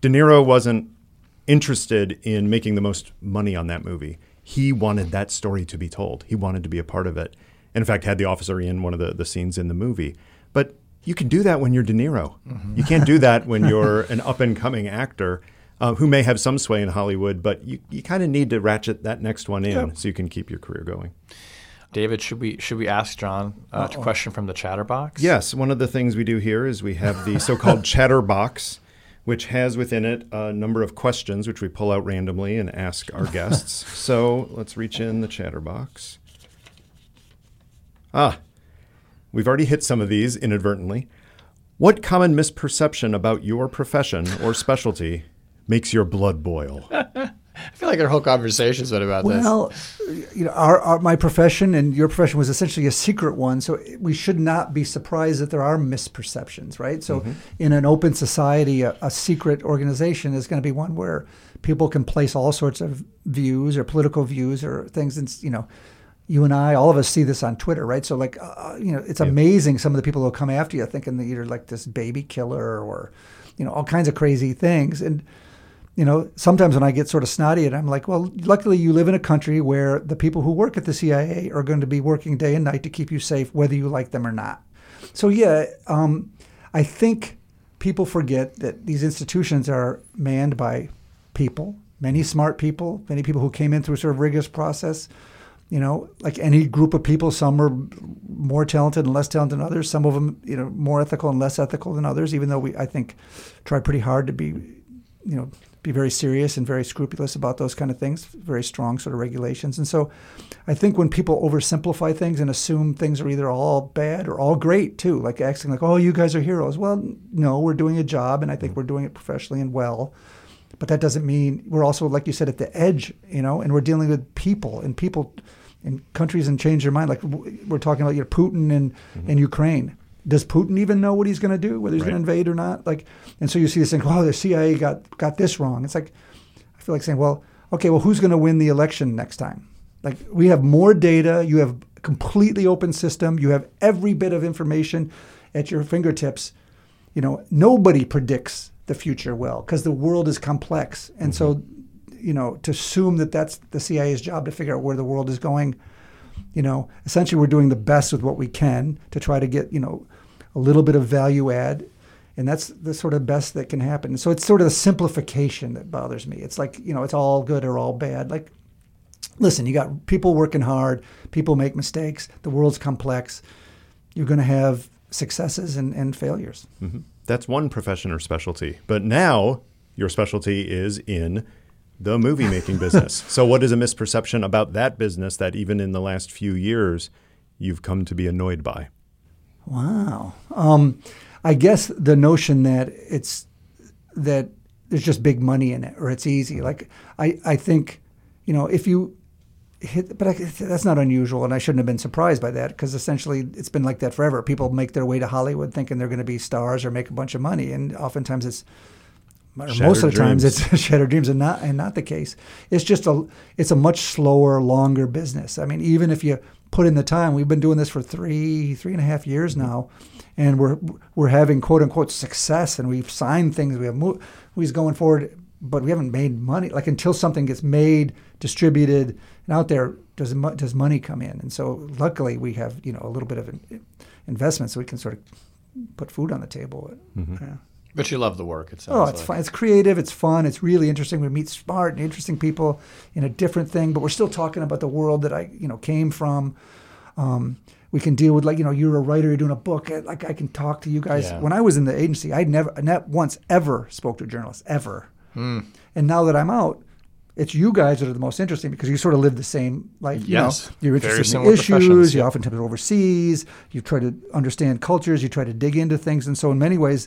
De Niro wasn't interested in making the most money on that movie. He wanted that story to be told. He wanted to be a part of it. And in fact, had the officer in one of the, the scenes in the movie. But you can do that when you're De Niro. You can't do that when *laughs* you're an up and coming actor uh, who may have some sway in Hollywood, but you, you kind of need to ratchet that next one in Yep. so you can keep your career going. David, should we should we ask John uh, a question from the chatterbox? Yes, one of the things we do here is we have the so-called *laughs* chatterbox, which has within it a number of questions which we pull out randomly and ask our *laughs* guests. so let's reach in the chatterbox. Ah, we've already hit some of these inadvertently. What common misperception about your profession or specialty makes your blood boil? *laughs* I feel like our whole conversation's been about this. Well, you know, our, our, my profession and your profession was essentially a secret one, so we should not be surprised that there are misperceptions, right? So, mm-hmm. in an open society, a, a secret organization is going to be one where people can place all sorts of views or political views or things, and you know, you and I, all of us see this on Twitter, right? So, like, uh, you know, it's yeah. amazing some of the people who come after you thinking that you're like this baby killer or, you know, all kinds of crazy things, and you know, sometimes when I get sort of snotty, and I'm like, well, luckily you live in a country where the people who work at the CIA are going to be working day and night to keep you safe, whether you like them or not. So yeah, um, I think people forget that these institutions are manned by people, many smart people, many people who came in through a sort of rigorous process. You know, like any group of people, some are more talented and less talented than others. Some of them, you know, more ethical and less ethical than others. Even though we, I think, try pretty hard to be, you know, be very serious and very scrupulous about those kind of things, very strong sort of regulations. And so I think when people oversimplify things and assume things are either all bad or all great too, like acting like, oh, you guys are heroes. Well, no, we're doing a job and I think we're doing it professionally and well. But that doesn't mean we're also, like you said, at the edge, you know, and we're dealing with people and people and countries and change their mind. Like we're talking about you know, Putin and, mm-hmm. and Ukraine does Putin even know what he's going to do, whether he's right. going to invade or not? Like, and so you see this thing, oh, the CIA got got this wrong. It's like, I feel like saying, well, okay, well, who's going to win the election next time? Like, we have more data. You have a completely open system. You have every bit of information at your fingertips. You know, nobody predicts the future well because the world is complex, and mm-hmm. so, you know, to assume that that's the CIA's job to figure out where the world is going you know, essentially we're doing the best with what we can to try to get, you know, a little bit of value add. And that's the sort of best that can happen. So it's sort of the simplification that bothers me. It's like, you know, it's all good or all bad. Like, listen, you got people working hard, people make mistakes, the world's complex. You're going to have successes and, and failures. Mm-hmm. That's one profession or specialty. But now your specialty is in the movie making *laughs* business. So, what is a misperception about that business that even in the last few years you've come to be annoyed by? Wow. Um, I guess the notion that it's that there's just big money in it or it's easy. Like I, I think, you know, if you hit, but I, that's not unusual, and I shouldn't have been surprised by that because essentially it's been like that forever. People make their way to Hollywood thinking they're going to be stars or make a bunch of money, and oftentimes it's most of the dreams. times it's *laughs* shattered dreams and not and not the case. It's just a it's a much slower, longer business. I mean, even if you put in the time, we've been doing this for three three and a half years mm-hmm. now, and we're we're having quote unquote success, and we've signed things, we have movies going forward, but we haven't made money. Like until something gets made, distributed, and out there, does does money come in? And so luckily we have you know a little bit of an investment, so we can sort of put food on the table. Mm-hmm. Yeah. But you love the work. It oh, it's like. fun. It's creative. It's fun. It's really interesting. We meet smart and interesting people in a different thing, but we're still talking about the world that I, you know, came from. Um, we can deal with like you know you're a writer you're doing a book like i can talk to you guys yeah. when i was in the agency i never not once ever spoke to a journalist ever mm. and now that i'm out it's you guys that are the most interesting because you sort of live the same life. You yes. know, you're interested in issues. You often travel overseas. You try to understand cultures. You try to dig into things, and so in many ways,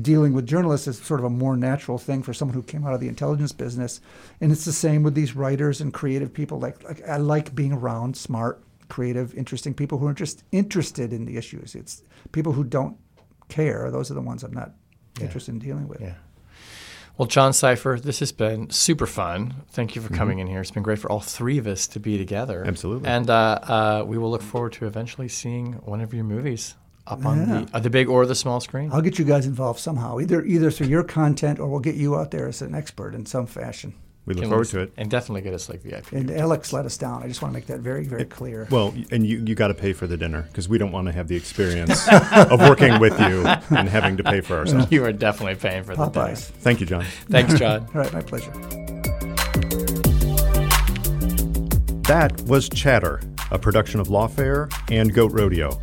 dealing with journalists is sort of a more natural thing for someone who came out of the intelligence business. And it's the same with these writers and creative people. Like, like I like being around smart, creative, interesting people who are just interested in the issues. It's people who don't care. Those are the ones I'm not yeah. interested in dealing with. Yeah. Well, John Sipher, this has been super fun. Thank you for mm-hmm. coming in here. It's been great for all three of us to be together. Absolutely. And uh, uh, we will look forward to eventually seeing one of your movies up on the uh, the big or the small screen. I'll get you guys involved somehow, either either through your content or we'll get you out there as an expert in some fashion. We look Can forward to it, and definitely get us like VIP. And Alex let us down. I just want to make that very, very clear. Well, and you you got to pay for the dinner because we don't want to have the experience of working with you and having to pay for *laughs* ourselves. You are definitely paying for the Popeyes. dinner. Thank you, John. Thanks, John. *laughs* All right, my pleasure. That was Chatter a production of Lawfare and Goat Rodeo.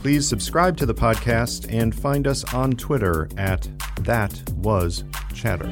Please subscribe to the podcast and find us on Twitter at That Was Chatter.